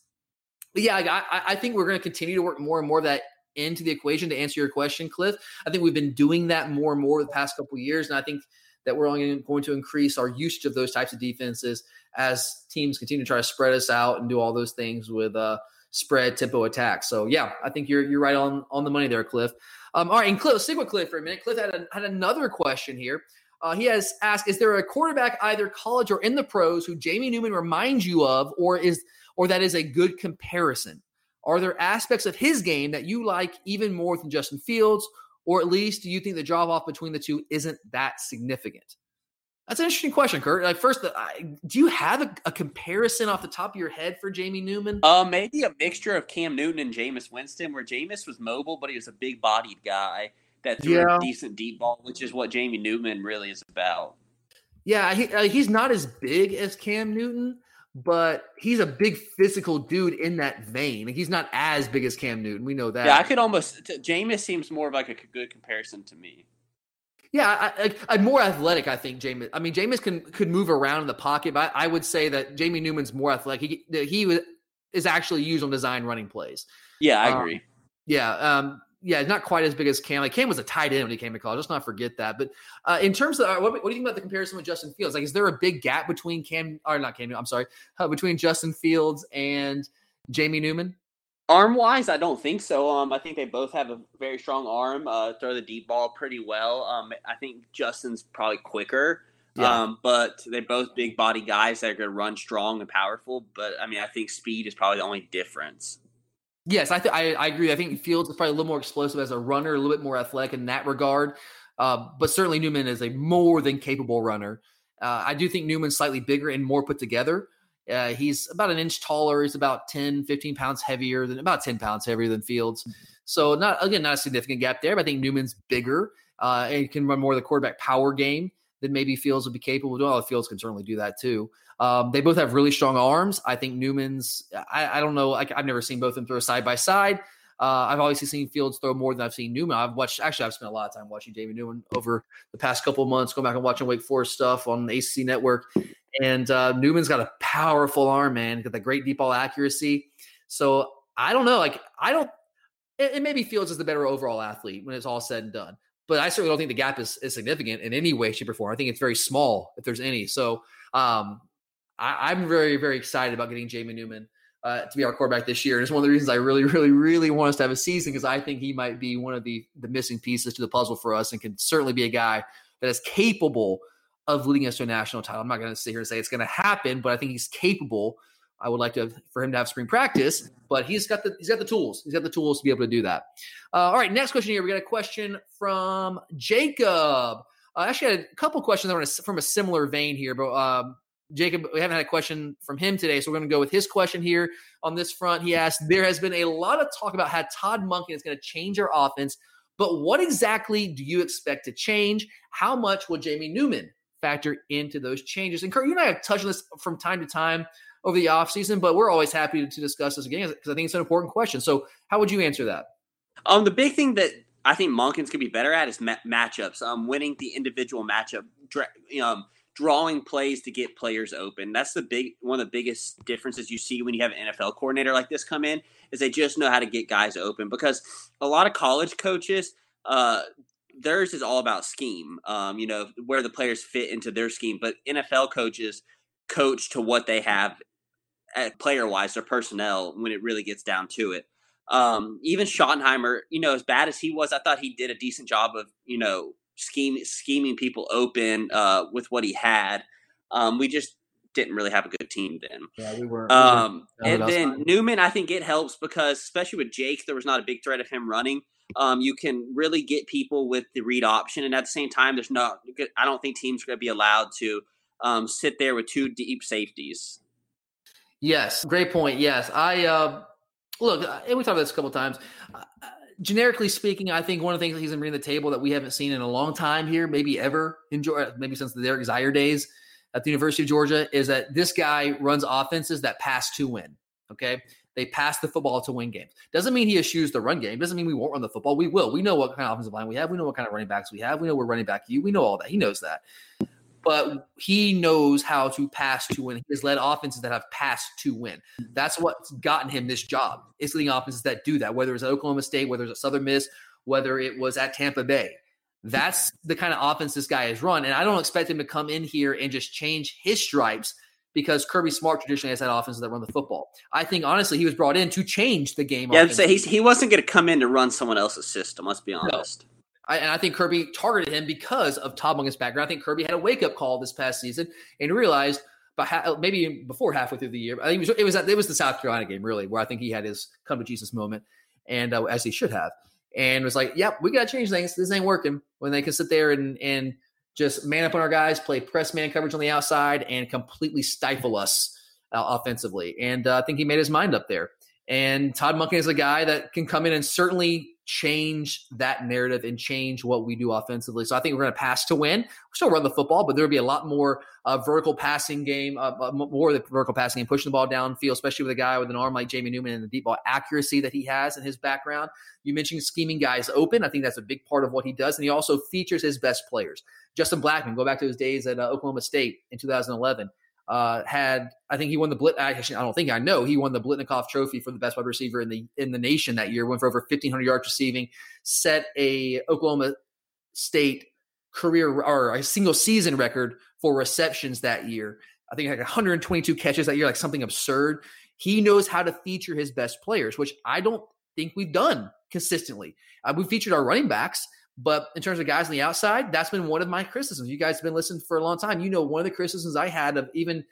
But yeah, I, I think we're going to continue to work more and more of that into the equation. To answer your question, Cliff, I think we've been doing that more and more the past couple years, and I think that we're only going to increase our usage of those types of defenses as teams continue to try to spread us out and do all those things with uh, spread tempo attacks. So yeah, I think you're you're right on on the money there, Cliff. Um, all right, and Cliff, stick with Cliff for a minute. Cliff had a, had another question here. Uh, he has asked: Is there a quarterback, either college or in the pros, who Jamie Newman reminds you of, or is or that is a good comparison? Are there aspects of his game that you like even more than Justin Fields, or at least do you think the drop off between the two isn't that significant? That's an interesting question, Kurt. Like, first, uh, do you have a, a, comparison off the top of your head for Jamie Newman? Uh, maybe a mixture of Cam Newton and Jameis Winston, where Jameis was mobile, but he was a big-bodied guy that threw yeah. a decent deep ball, which is what Jamie Newman really is about. Yeah, he, uh, he's not as big as Cam Newton, but he's a big physical dude in that vein. And he's not as big as Cam Newton. We know that. Yeah, I could almost. Jameis seems more of like a good comparison to me. Yeah, I, I, am more athletic. I think Jameis. I mean, Jameis can could move around in the pocket, but I, I would say that Jamie Newman's more athletic. He he was, is actually used on design running plays. Yeah, I um, agree. Yeah, um, yeah, not quite as big as Cam. Like Cam was a tight end when he came to college. Let's not forget that. But uh, in terms of uh, what, what, do you think about the comparison with Justin Fields? Like, is there a big gap between Cam or not Cam? I'm sorry, uh, between Justin Fields and Jamie Newman? Arm wise, I don't think so. Um, I think they both have a very strong arm. Uh, throw the deep ball pretty well. Um, I think Justin's probably quicker. Yeah. Um, but they're both big body guys that are going to run strong and powerful. But I mean, I think speed is probably the only difference. Yes, I, th- I, I agree. I think Fields is probably a little more explosive as a runner, a little bit more athletic in that regard. Uh, but certainly Newman is a more than capable runner. Uh, I do think Newman's slightly bigger and more put together. Uh, he's about an inch taller. He's about 10, 15 pounds heavier than about 10 pounds heavier than Fields. So not again, not a significant gap there, but I think Newman's bigger uh, and can run more of the quarterback power game than maybe Fields would be capable of doing. Well, Fields can certainly do that too. Um, they both have really strong arms. I think Newman's, I, I don't know, I, have never seen both of them throw side by side. Uh, I've obviously seen Fields throw more than I've seen Newman. I've watched, actually, I've spent a lot of time watching Jamie Newman over the past couple months, going back and watching Wake Forest stuff on the ACC network. And uh, Newman's got a powerful arm, man. Got the great deep ball accuracy. So I don't know. Like I don't. It, it maybe Fields is the better overall athlete when it's all said and done. But I certainly don't think the gap is, is significant in any way, shape, or form. I think it's very small, if there's any. So um, I, am very, very excited about getting Jamie Newman uh, to be our quarterback this year. And it's one of the reasons I really, really, really want us to have a season because I think he might be one of the the missing pieces to the puzzle for us and can certainly be a guy that is capable of leading us to a national title. I'm not going to sit here and say it's going to happen, but I think he's capable. I would like to for him to have spring practice, but he's got the he's got the tools. He's got the tools to be able to do that. Uh, all right, next question here. We got a question from Jacob. Uh, actually, had a couple questions that were from a similar vein here, but um, Jacob, we haven't had a question from him today, so we're going to go with his question here on this front. He asked, "There has been a lot of talk about how Todd Monken is going to change our offense, but what exactly do you expect to change? How much will Jamie Newman factor into those changes. And Kurt, you and I have touched on this from time to time over the offseason, but we're always happy to, discuss this again because I think it's an important question. So, how would you answer that? Um, the big thing that I think Monken's could be better at is ma- matchups. Um, winning the individual matchup, dra- um, drawing plays to get players open. That's the big one of the biggest differences you see when you have an NFL coordinator like this come in is they just know how to get guys open because a lot of college coaches, uh, theirs is all about scheme. Um, you know where the players fit into their scheme, but NFL coaches coach to what they have player wise, or personnel when it really gets down to it. Um, even Schottenheimer, you know, as bad as he was, I thought he did a decent job of, you know, scheme, scheming people open uh, with what he had. Um, we just didn't really have a good team then. Yeah, we were. Um, and then Newman, I think it helps because, especially with Jake, there was not a big threat of him running. Um, you can really get people with the read option, and at the same time, there's not. I don't think teams are going to be allowed to um, sit there with two deep safeties. Yes, great point. Yes, I uh, look, uh, and we talked about this a couple times. Uh, generically speaking, I think one of the things that he's bringing to the table that we haven't seen in a long time here, maybe ever in Georgia, uh, maybe since the Eric Zeier days at the University of Georgia, is that this guy runs offenses that pass to win. Okay. They pass the football to win games. Doesn't mean he eschews the run game. Doesn't mean we won't run the football. We will. We know what kind of offensive line we have. We know what kind of running backs we have. We know we're running back you. We know all that. He knows that but he knows how to pass to win. He has led offenses that have passed to win. That's what's gotten him this job. It's leading offenses that do that, whether it's at Oklahoma State, whether it's at Southern Miss, whether it was at Tampa Bay. That's the kind of offense this guy has run. And I don't expect him to come in here and just change his stripes because Kirby Smart traditionally has had offenses that run the football. I think honestly he was brought in to change the game. Yeah, so he wasn't going to come in to run someone else's system. Let's be honest. No. I, and I think Kirby targeted him because of Todd Monken's background. I think Kirby had a wake up call this past season and realized, ha- maybe before halfway through the year, I think it was it was, it was the South Carolina game really where I think he had his come to Jesus moment, and uh, as he should have, and was like, "Yep, we got to change things. This ain't working." When they can sit there and and just man up on our guys, play press man coverage on the outside, and completely stifle us uh, offensively. And uh, I think he made his mind up there. And Todd Monken is a guy that can come in and certainly change that narrative and change what we do offensively. So I think we're going to pass to win. we still run the football, but there will be a lot more uh, vertical passing game, uh, uh more of the vertical passing game, pushing the ball downfield, especially with a guy with an arm like Jamie Newman and the deep ball accuracy that he has in his background. You mentioned scheming guys open. I think that's a big part of what he does. And he also features his best players. Justin Blackmon, go back to his days at uh, Oklahoma State in 2011 uh, had I think he won the Blit. Actually, I don't think I know he won the Biletnikoff Trophy for the best wide receiver in the in the nation that year. Went for over fifteen hundred yards receiving, set a Oklahoma State career or a single season record for receptions that year. I think like 122 catches that year, like something absurd. He knows how to feature his best players, which I don't think we've done consistently. Uh, we featured our running backs, but in terms of guys on the outside, that's been one of my criticisms. You guys have been listening for a long time. You know, one of the criticisms I had of even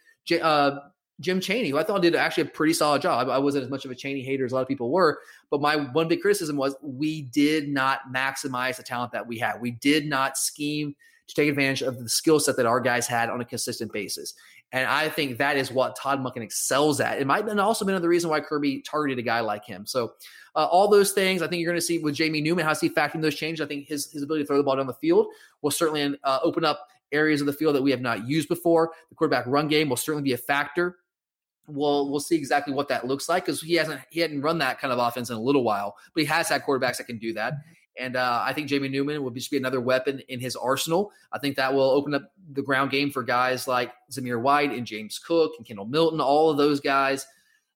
uh, Jim Chaney, who I thought did actually a pretty solid job. I wasn't as much of a Chaney hater as a lot of people were, but my one big criticism was we did not maximize the talent that we had. We did not scheme to take advantage of the skill set that our guys had on a consistent basis. And I think that is what Todd Monken excels at. It might have also been another reason why Kirby targeted a guy like him. So uh, all those things, I think you're going to see with Jamie Newman, how he factoring those changes. I think his, his ability to throw the ball down the field will certainly uh, open up areas of the field that we have not used before. The quarterback run game will certainly be a factor. We'll we'll see exactly what that looks like because he hasn't he hadn't run that kind of offense in a little while, but he has had quarterbacks that can do that. And uh, I think Jamie Newman will just be another weapon in his arsenal. I think that will open up the ground game for guys like Zamir White and James Cook and Kendall Milton, all of those guys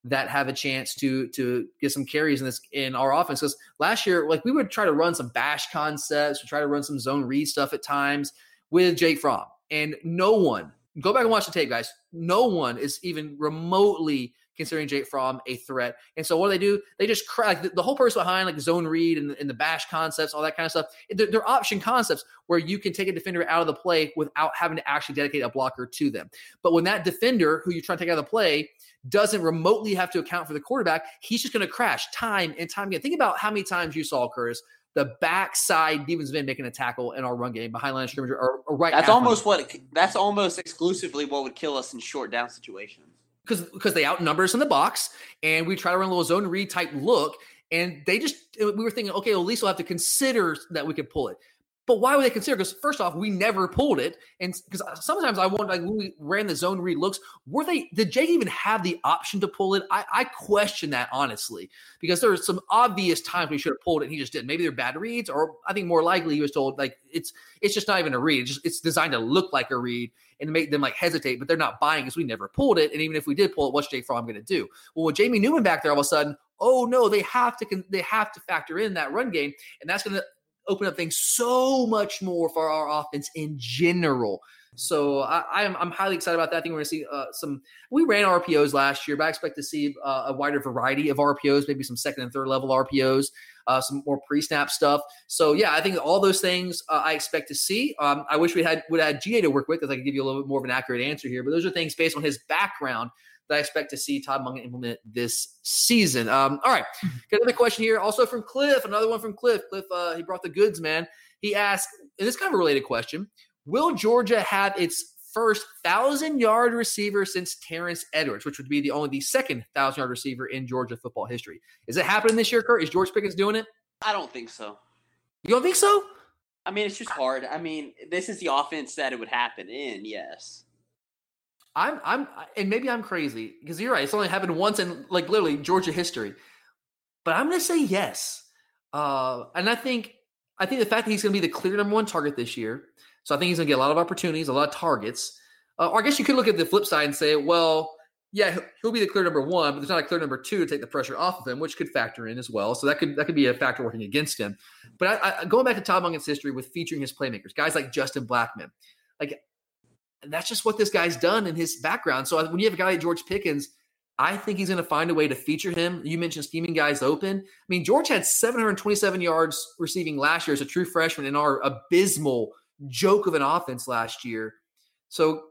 that have a chance to to get some carries in this in our offense. Because last year, like we would try to run some bash concepts, we try to run some zone read stuff at times with Jake Fromm, and no one go back and watch the tape, guys. No one is even remotely considering Jake Fromm a threat. And so what do they do? They just crack the, the, whole purpose behind like zone read and, and, the bash concepts, all that kind of stuff. They're, they're, option concepts where you can take a defender out of the play without having to actually dedicate a blocker to them. But when that defender who you're trying to take out of the play doesn't remotely have to account for the quarterback, he's just going to crash time and time again. Think about how many times you saw Curtis the backside defensive end making a tackle in our run game behind line of scrimmage or, or right. That's almost what. That's almost exclusively what would kill us in short down situations because because they outnumber us in the box, and we try to run a little zone read type look, and they just uh, we were thinking, okay, well, at least we'll have to consider that we could pull it. But why would they consider? Because first off, we never pulled it, and because uh, sometimes I wonder, like when we ran the zone read looks, were they? Did Jake even have the option to pull it? I, I question that honestly, because there are some obvious times we should have pulled it, and he just didn't. Maybe they're bad reads, or I think more likely he was told like it's it's just not even a read. It's, just, it's designed to look like a read and make them like hesitate, but they're not buying because we never pulled it. And even if we did pull it, what's Jake Fromm going to do? Well, with Jamie Newman back there, all of a sudden, oh no, they have to they have to factor in that run game, and that's going to open up things so much more for our offense in general. So I, am I'm, I'm highly excited about that. I think we're going to see uh, some. We ran RPOs last year, but I expect to see uh, a wider variety of RPOs, maybe some second and third level RPOs, uh, some more pre-snap stuff. So yeah, I think all those things uh, I expect to see. Um, I wish we had would have had GA to work with, because I could give you a little bit more of an accurate answer here. But those are things based on his background that I expect to see Todd Monken implement this season. Um, all right, got another question here, also from Cliff. Another one from Cliff. Cliff, uh, he brought the goods, man. He asked, and this kind of a related question: Will Georgia have its first thousand yard receiver since Terrence Edwards, which would be the only the second thousand yard receiver in Georgia football history? Is it happening this year, Kurt? Is George Pickens doing it? I don't think so. You don't think so? I mean, it's just hard. I mean, this is the offense that it would happen in. Yes. I'm I'm and maybe I'm crazy because you're right. It's only happened once in like literally Georgia history. But I'm gonna say yes. Uh, and I think I think the fact that he's gonna be the clear number one target this year, so I think he's gonna get a lot of opportunities, a lot of targets. Uh, or I guess you could look at the flip side and say, well, yeah, he'll be the clear number one, but there's not a clear number two to take the pressure off of him, which could factor in as well. So that could that could be a factor working against him. But I, I, going back to Todd Monken's history with featuring his playmakers, guys like Justin Blackmon, like that's just what this guy's done in his background. So when you have a guy like George Pickens, I think he's going to find a way to feature him. You mentioned scheming guys open. I mean, George had 727 yards receiving last year as a true freshman in our abysmal joke of an offense last year. So,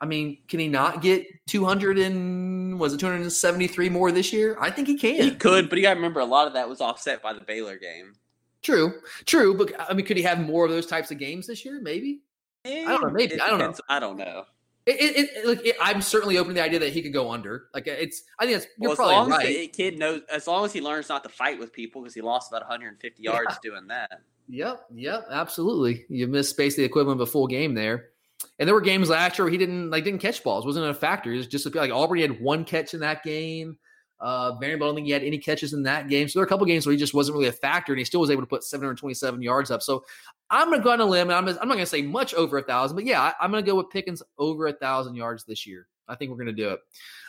I mean, can he not get 200 and was it 273 more this year? I think he can. He could, but you got to remember a lot of that was offset by the Baylor game. True, true. But I mean, could he have more of those types of games this year? Maybe. I don't know. Eh, maybe I don't know. I don't know. It, it, like, I'm certainly open to the idea that he could go under. Like uh, it's, I think that's you're well, probably as long right. Kid knows, as long as he learns not to fight with people, because he lost about 150 yards yeah. doing that. Yep, yep, absolutely. You missed basically the equivalent of a full game there. And there were games last year where he didn't like didn't catch balls, wasn't a factor. It was just like Auburn had one catch in that game. Uh, Vanderbilt, I don't think he had any catches in that game. So there are a couple games where he just wasn't really a factor, and he still was able to put 727 yards up. So I'm going to go on a limb, and I'm, I'm not going to say much over a thousand, but yeah, I, am going to go with Pickens over a thousand yards this year. I think we're going to do it.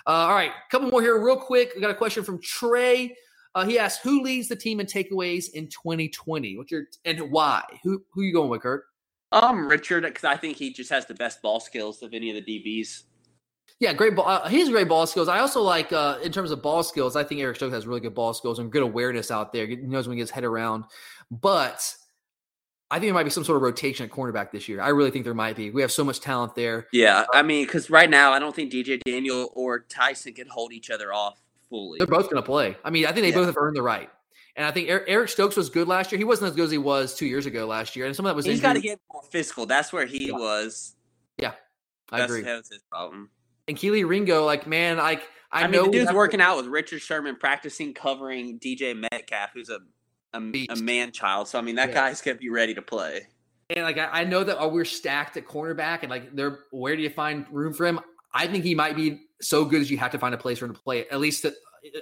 Uh, all right, couple more here, real quick. We got a question from Trey. Uh, he asked, "Who leads the team in takeaways in 2020? What's your and why? Who who you going with, Kurt?" Um, Richard, because I think he just has the best ball skills of any of the DBs. Yeah, great ball. Uh, he's great ball skills. I also like, uh, in terms of ball skills, I think Eric Stokes has really good ball skills and good awareness out there. He knows when he gets head around. But I think there might be some sort of rotation at cornerback this year. I really think there might be. We have so much talent there. Yeah, I mean, because right now I don't think DJ Daniel or Tyson can hold each other off fully. They're both going to play. I mean, I think they yeah. both have earned the right. And I think Eric Stokes was good last year. He wasn't as good as he was two years ago last year. And some of that was he's got to get more physical. That's where he yeah. was. Yeah, I That's, agree. That was his problem. And Kelee Ringo, like man, like I, I know mean, the dude's working out with Richard Sherman, practicing covering DK Metcalf, who's a a, a man child. So I mean, that yeah. guy's gonna be ready to play. And like I, I know that oh, we're stacked at cornerback, and like there, where do you find room for him? I think he might be so good as you have to find a place for him to play at least a,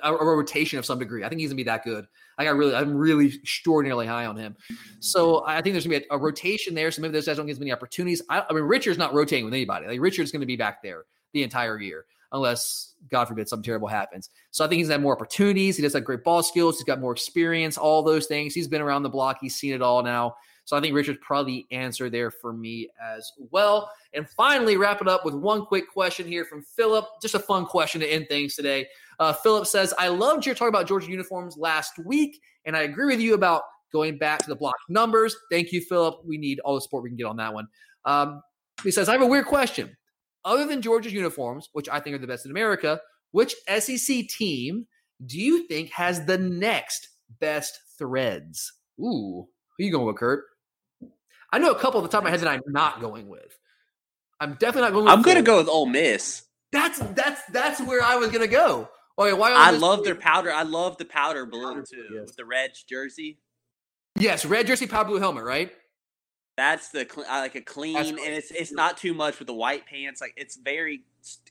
a, a rotation of some degree. I think he's gonna be that good. I got really, I'm really extraordinarily high on him. So I think there's gonna be a, a rotation there. So maybe those guys don't get as many opportunities. I, I mean, Richard's not rotating with anybody. Like Richard's gonna be back there the entire year unless God forbid something terrible happens. So I think he's had more opportunities. He does have great ball skills. He's got more experience, all those things. He's been around the block. He's seen it all now. So I think Richard's probably the answer there for me as well. And finally, wrap it up with one quick question here from Philip. Just a fun question to end things today. Uh, Philip says, I loved your talk about Georgia uniforms last week, and I agree with you about going back to the block numbers. Thank you, Philip. We need all the support we can get on that one. Um, he says, I have a weird question other than Georgia's uniforms, which I think are the best in America, which SEC team do you think has the next best threads? Ooh, who are you going with, Kurt? I know a couple at the top of my head that I'm not going with. I'm definitely not going. with I'm going to go with Ole Miss. That's that's that's where I was going to go. Okay, why? I love their powder. I love the powder blue too, yes. with the red jersey. Yes, red jersey, powder blue helmet, right? That's the cl- like a clean, That's and it's it's not too much with the white pants. Like it's very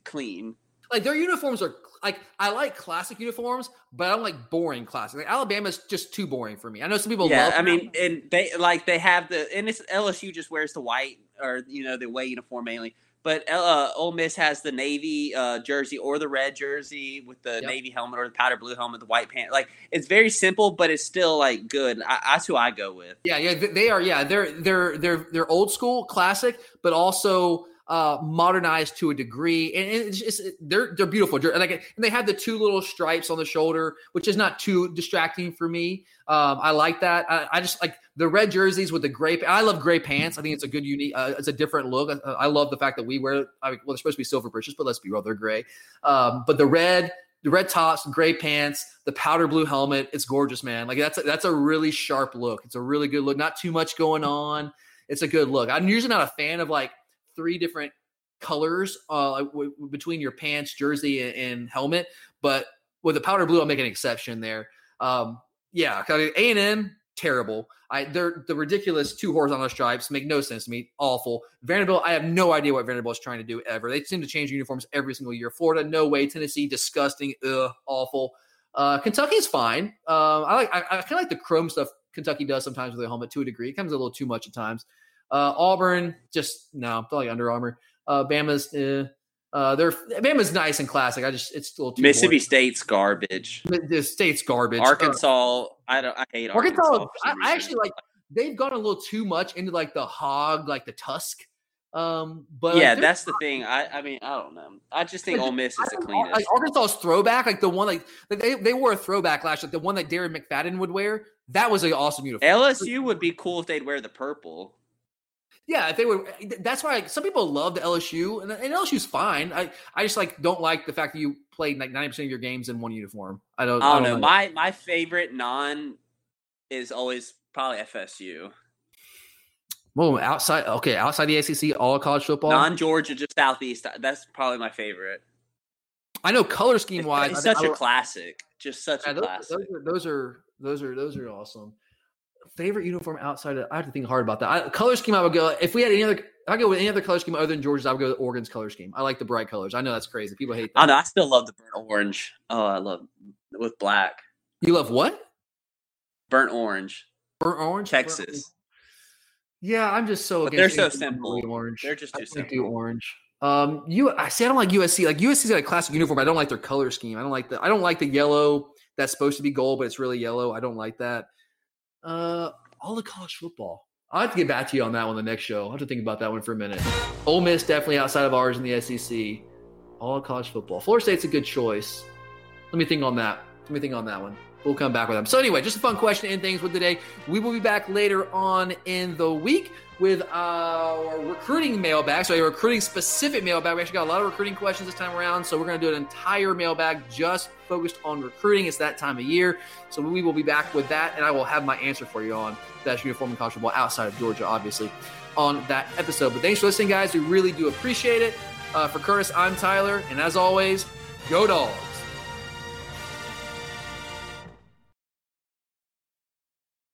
clean. Like their uniforms are like I like classic uniforms, but I don't like boring classic. Like Alabama's just too boring for me. I know some people yeah, love. I them. mean, and they like they have the and it's LSU just wears the white or you know the away uniform mainly. But uh, Ole Miss has the navy uh, jersey or the red jersey with the Yep. navy helmet or the powder blue helmet, the white pants. Like it's very simple, but it's still like good. I, that's who I go with. Yeah, yeah, they are. Yeah, they're they're they're they're old school, classic, but also uh modernized to a degree, and it's just they're they're beautiful. Jer- Like, and they have the two little stripes on the shoulder, which is not too distracting for me. Um, I like that. I, I just like the red jerseys with the gray. I love gray pants. I think it's a good unique. Uh, it's a different look. I, I love the fact that we wear. I mean, well, they're supposed to be silver britches, but let's be real, they're gray. Um, but the red the red tops, gray pants, the powder blue helmet. It's gorgeous, man. Like that's a, that's a really sharp look. It's a really good look. Not too much going on. It's a good look. I'm usually not a fan of like three different colors uh, w- between your pants, jersey, and, and helmet, but with the powder blue, I'll make an exception there. Um, yeah, A and M terrible. I they're the ridiculous two horizontal stripes make no sense to me. Awful. Vanderbilt, I have no idea what Vanderbilt is trying to do ever. They seem to change uniforms every single year. Florida, no way. Tennessee, disgusting. Ugh, awful. Uh, Kentucky's fine. Um, I like. I, I kind of like the chrome stuff Kentucky does sometimes with their helmet to a degree. It comes a little too much at times. Uh, Auburn, just no. I feel like Under Armour. Uh, Bama's. Eh. Uh, they're Bama's nice and classic. I just it's still too Mississippi boring. State's garbage. The state's garbage. Uh, Arkansas, I don't. I hate Arkansas. Arkansas, I, I actually like. They've gone a little too much into like the hog, like the tusk. Um, but yeah, they're- that's the thing. I, I mean, I don't know. I just think Ole Miss is the cleanest. Like Arkansas's throwback, like the one like like, they they wore a throwback last, like the one that Darren McFadden would wear. That was an awesome uniform. LSU would be cool if they'd wear the purple. Yeah, if they would. Eh, that's why like, some people love the LSU, and, and LSU's fine. I I just like don't like the fact that you played like ninety percent of your games in one uniform. I don't. I don't know. My my favorite non is always probably FSU. Well, outside okay, outside the ACC, all college football. Non Georgia, just Southeast. Uh, that's probably my favorite. I know color scheme wise, it's I- such I- a classic. Just such Yeah, a those, classic. those, are, those are those are those are awesome. Favorite uniform outside of I have to think hard about that. I, color scheme I would go if we had any other I go with any other color scheme other than Georgia's, I would go with Oregon's color scheme. I like the bright colors. I know that's crazy. People hate that. I know. I still love the burnt orange. Oh, I love with black. You love what? Burnt orange. Burnt orange? Burnt- Texas. Yeah, I'm just so But they're so simple. Orange. They're just I too can't simple. do orange. Um, you I see. I don't like USC. Like USC's got a classic uniform. I don't like their color scheme. I don't like the. I don't like the yellow that's supposed to be gold, but it's really yellow. I don't like that. Uh, all the college football. I'll have to get back to you on that one the next show. I'll have to think about that one for a minute. Ole Miss definitely outside of ours in the SEC. All college football. Florida State's a good choice. Let me think on that. Let me think on that one. We'll come back with them. So anyway, just a fun question and things with today. We will be back later on in the week with our recruiting mailbag. So a recruiting specific mailbag. We actually got a lot of recruiting questions this time around. So we're going to do an entire mailbag just focused on recruiting. It's that time of year. So we will be back with that, and I will have my answer for you on best uniform and college football outside of Georgia, obviously, on that episode. But thanks for listening, guys. We really do appreciate it. Uh, for Curtis, I'm Tyler, and as always, go Dogs.